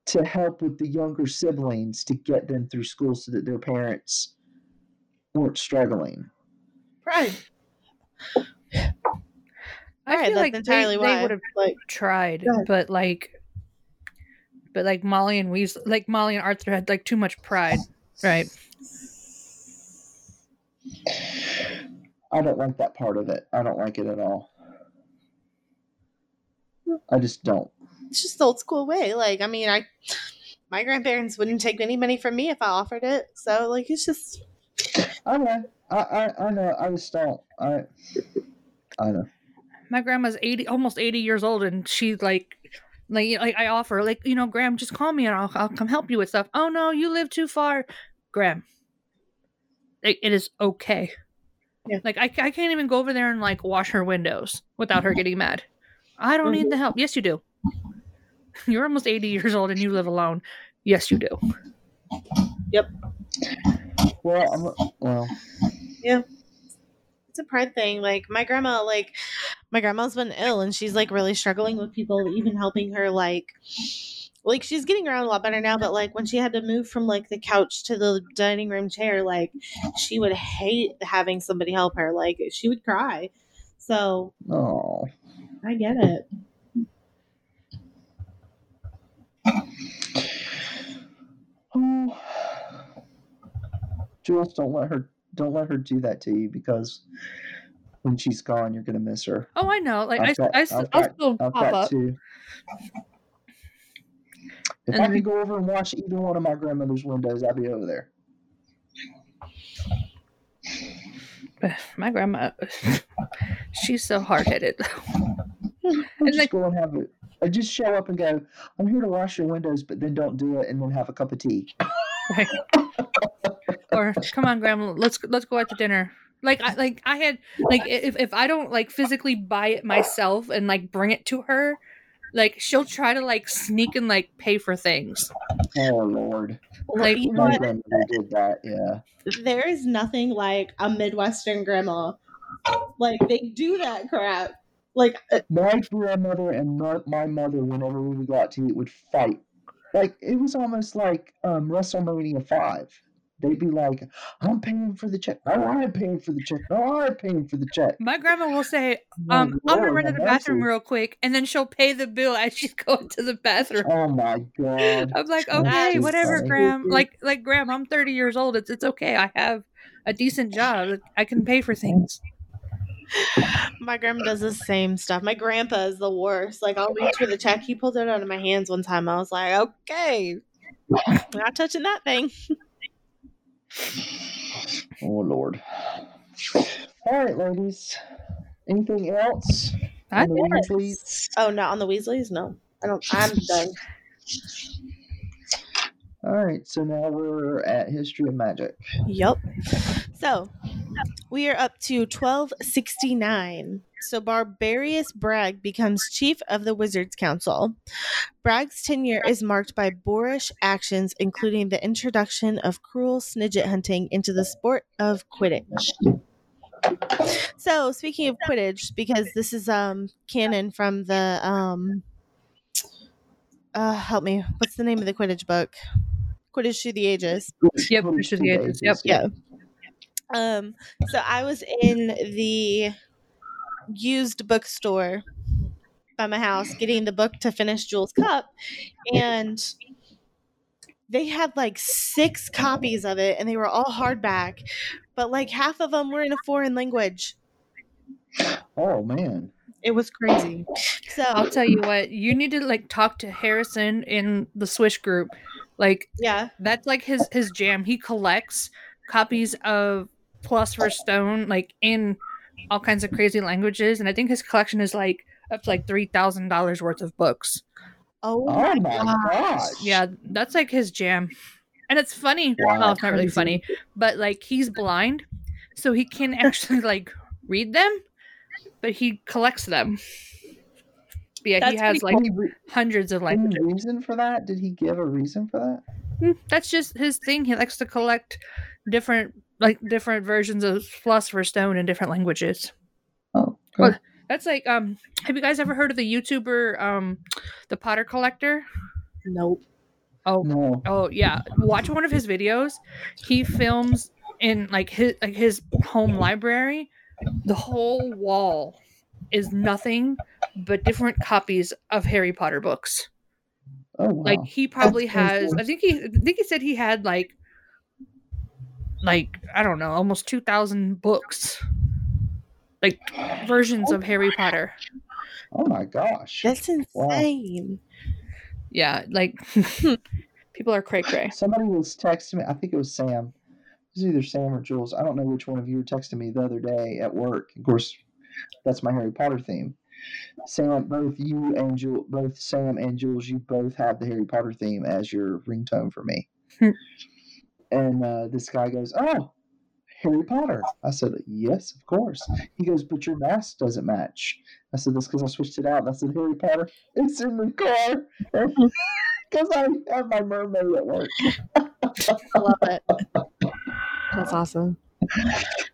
to help with the younger siblings to get them through school so that their parents weren't struggling? Pride. I Right, feel that's like entirely they, why. they would have like tried, but like, but like Molly and Weasley, like Molly and Arthur had like too much pride, right? I don't like that part of it. I don't like it at all. I just don't. it's just the old school way. Like, I mean, I my grandparents wouldn't take any money from me if I offered it. So, like, it's just I know. I, I, I know. I just don't. I, I know. My grandma's eighty, almost eighty years old, and she's like, like, like I offer, like, you know, Graham, just call me and I'll, I'll come help you with stuff. Oh no, you live too far, Graham. It, it is okay. Yeah. Like I, I can't even go over there and like wash her windows without her getting mad. I don't need mm-hmm. the help. Yes, you do. (laughs) You're almost eighty years old and you live alone. Yes, you do. Yep. Well, I'm, well, it's a pride thing. Like my grandma, like my grandma's been ill and she's like really struggling with people even helping her like like she's getting around a lot better now, but like when she had to move from like the couch to the dining room chair, like she would hate having somebody help her. Like she would cry. So oh, I get it. oh. Jules, don't let her. Don't let her do that to you because when she's gone, you're gonna miss her. Oh, I know. Like I, I've got- I, I've I'll got- still I've pop up. to. If And I could go over and wash either one of my grandmother's windows, I'd be over there. (sighs) My grandma, (laughs) she's so hard headed. (laughs) And just like- go and have it. I just show up and go. I'm here to wash your windows, but then don't do it, and then have a cup of tea. (laughs) or come on, grandma, let's let's go out to dinner. Like I like I had like if if I don't like physically buy it myself and like bring it to her, like she'll try to like sneak and like pay for things. Oh Lord, Like, you know my what? grandmother did that. Yeah. there is nothing like a Midwestern grandma. Like they do that crap. Like uh, My grandmother and my, my mother, whenever we would go out to eat, would fight. Like it was almost like um, WrestleMania Five. They'd be like, "I'm paying for the check. No, I'm paying for the check. No, I'm paying for the check." My grandma will say, My um, I'm gonna run to the bathroom real quick, and then she'll pay the bill as she's (laughs) going to the bathroom. Oh my God. I'm like, okay, too whatever, funny. Graham. Like, like Graham, I'm 30 years old. It's it's okay. I have a decent job. I can pay for things. my grandma does the same stuff. My grandpa is the worst. Like I'll reach for the check. He pulled it out of my hands one time. I was like, okay, not touching that thing. (laughs) Oh Lord. All right, ladies. Anything else? I on the Weasleys? Oh, not on the Weasleys? No, I don't. I'm (laughs) done. All right, so now we're at History of Magic. Yep. So we are up to 1269. So Barberus Bragge becomes chief of the Wizards Council. Bragge's tenure is marked by boorish actions, including the introduction of cruel snidget hunting into the sport of Quidditch. So speaking of Quidditch, because this is um canon from the um uh help me, what's the name of the Quidditch book? Quidditch through the ages. Yep, Push to the Edges, yep. Yeah. Um, so I was in the used bookstore by my house getting the book to finish Jules Cup, and they had like six copies of it, and they were all hardback, but like half of them were in a foreign language. Oh man. It was crazy. So I'll tell you what. You need to like talk to Harrison in the Swish group. Like yeah, that's like his his jam. He collects copies of Philosopher's Stone like in all kinds of crazy languages, and I think his collection is like up to like three thousand dollars worth of books. oh, Oh my my God. gosh. Yeah, that's like his jam. And it's funny. Wow, well, it's not really funny, but like he's blind, so he can actually (laughs) like read them, but he collects them. But yeah, he has like Any, hundreds of like languages. reason for that? Did he give a reason for that? Mm, That's just his thing. He likes to collect different like different versions of Philosopher's Stone in different languages. Oh, Well. That's like um have you guys ever heard of the YouTuber um the Potter Collector? nope. Oh no. Oh yeah, watch one of his videos. He films in like his like his home library. The whole wall is nothing but different copies of Harry Potter books. Oh wow. Like he probably That's has. cool. I think he. I think he said he had like, like I don't know, almost two thousand books, like versions of Harry Potter. oh my gosh. That's Wow. insane. Yeah, like (laughs) people are cray cray. Somebody was texting me. I think it was Sam. It was either Sam or Jules. I don't know which one of you were texting me the other day at work. Of course, that's my Harry Potter theme. Sam, both you and Jules, both Sam and Jules, you both have the Harry Potter theme as your ringtone for me. Hmm. And uh, this guy goes, "Oh, Harry Potter." I said, "Yes, of course." He goes, "But your mask doesn't match." I said, "That's because I switched it out." And I said, "Harry Potter, it's in the car." (laughs) Because I have my mermaid at work. I love it. That's awesome.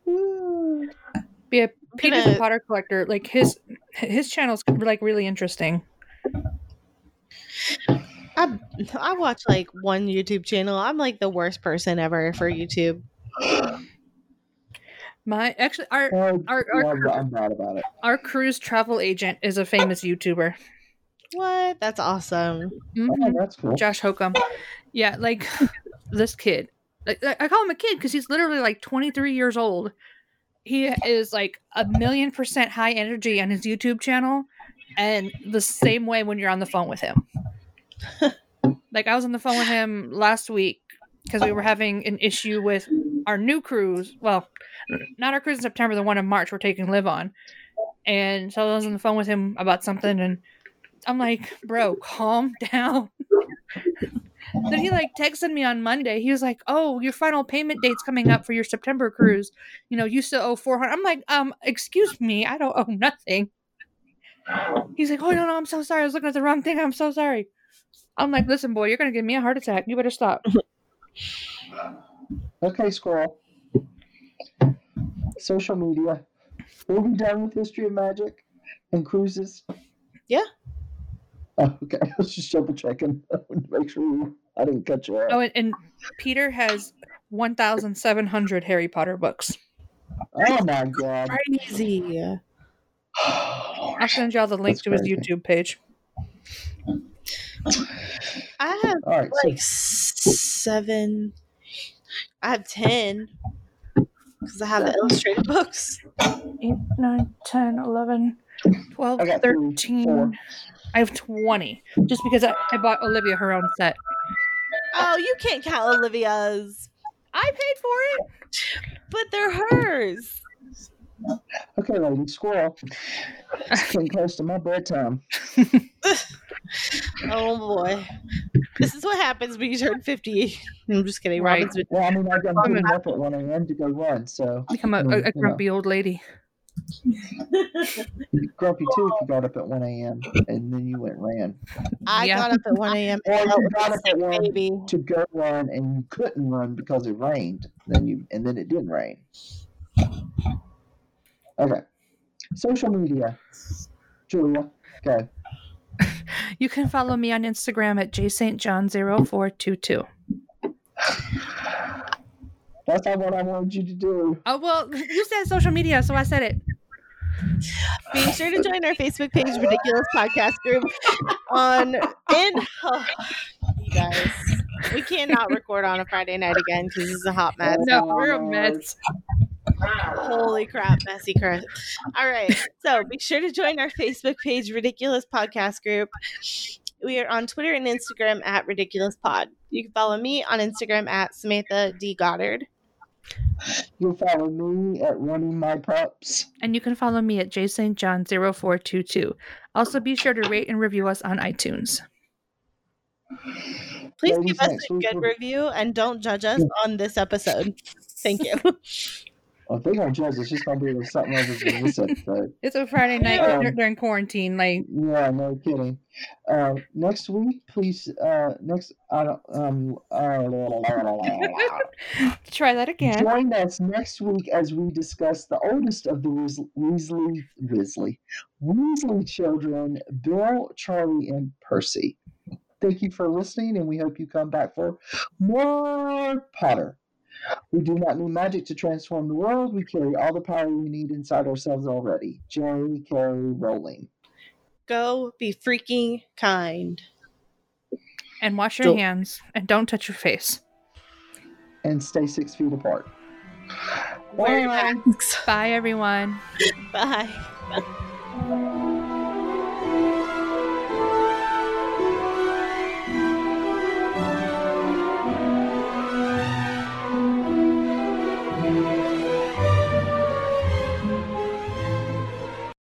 (sighs) Yeah, Peter the gonna- Potter Collector, like his his channel's like really interesting. I (laughs) I watch like one YouTube channel. I'm like the worst person ever for YouTube. (sighs) My actually our Oh, Our- our I'm, I'm bad about it. our cruise travel agent is a famous YouTuber. What? That's awesome. Mhm. Oh, that's cool. Josh Hokum. Yeah, like (laughs) this kid. Like I call him a kid because he's literally like 23 years old. He is like a million percent high energy on his YouTube channel, and the same way when you're on the phone with him. (laughs) like I was on the phone with him last week because we were having an issue with our new cruise. Well, not our cruise in September, the one in March we're taking live on. And so I was on the phone with him about something, and I'm like, bro, calm (laughs) down. then he like texted me on Monday. He was like, "Oh, your final payment date's coming up for your September cruise. You know, you still owe 400." I'm like, "Um, excuse me, I don't owe nothing." He's like, oh no, no, I'm so sorry. I was looking at the wrong thing. I'm so sorry. I'm like, listen, boy, you're gonna give me a heart attack. You better stop. (laughs) Okay, squirrel. Social media. We'll be done with history of magic and cruises. Yeah. Oh, okay, (laughs) I was just double checking. (laughs) I wanted to make sure I didn't cut you off. Oh, and, and Peter has 1,700 Harry Potter books. Oh my god. Crazy. (sighs) I'll send y'all the link That's to his crazy. YouTube page. I have All right, so like seven. I have ten because I have the illustrated books. 8, 9, 10, 11, 12, I got three, 13. four. I have 20. Just because I, I bought Olivia her own set. Oh, you can't count Olivia's, I paid for it. but they're hers. Okay, lady, squirrel. It's getting close to my bedtime. (laughs) Oh boy, this is what happens when you turn fifty. I'm just kidding. Right. Robin's been Well, I mean, I got Women. getting up at 1 a.m. to go run, so Become a, Mm, a, you a grumpy old lady. (laughs) grumpy too if you got up at 1 a.m. and then you went ran. I Yeah. got up at one a.m. Or you got up at 1 baby. to go run and you couldn't run because it rained. Then you and then it didn't rain. Okay. Social media. Julia, go. You can follow me on Instagram at jstjohn0422. That's not what I wanted you to do. Oh, well, you said social media, so I said it. Be sure to join our Facebook page, Ridiculous Podcast Group. On and oh, you guys, we cannot record on a Friday night again because this is a hot mess. No, we're a mess. Holy crap, messy crap. All right. So be sure to join our Facebook page, Ridiculous Podcast Group. We are on Twitter and Instagram at Ridiculous Pod. You can follow me on Instagram at Samantha D. Goddard. You'll follow me at running my Props. And you can follow me at Jason jstjohn0422. Also, be sure to rate and review us on iTunes. Please Ladies, give us a good review and don't judge us on this episode. Thank you. (laughs) Well, if they're gonna judge, it's just gonna be something other than this episode. (laughs) It's a Friday night Um, during quarantine. Like, Yeah, no kidding. Uh, next week, please. Uh, next, I don't. Um, uh, (laughs) try that again. join us next week as we discuss the oldest of the Weasley, Weasley, Weasley children, Bill, Charlie, and Percy. Thank you for listening, and we hope you come back for more Potter. We do not need magic to transform the world. We carry all the power we need inside ourselves already. Jerry Carey Rowling. Go be freaking kind. And wash your Don't- hands. And don't touch your face. and stay six feet apart. Wear your Bye. masks. Bye, everyone. Bye.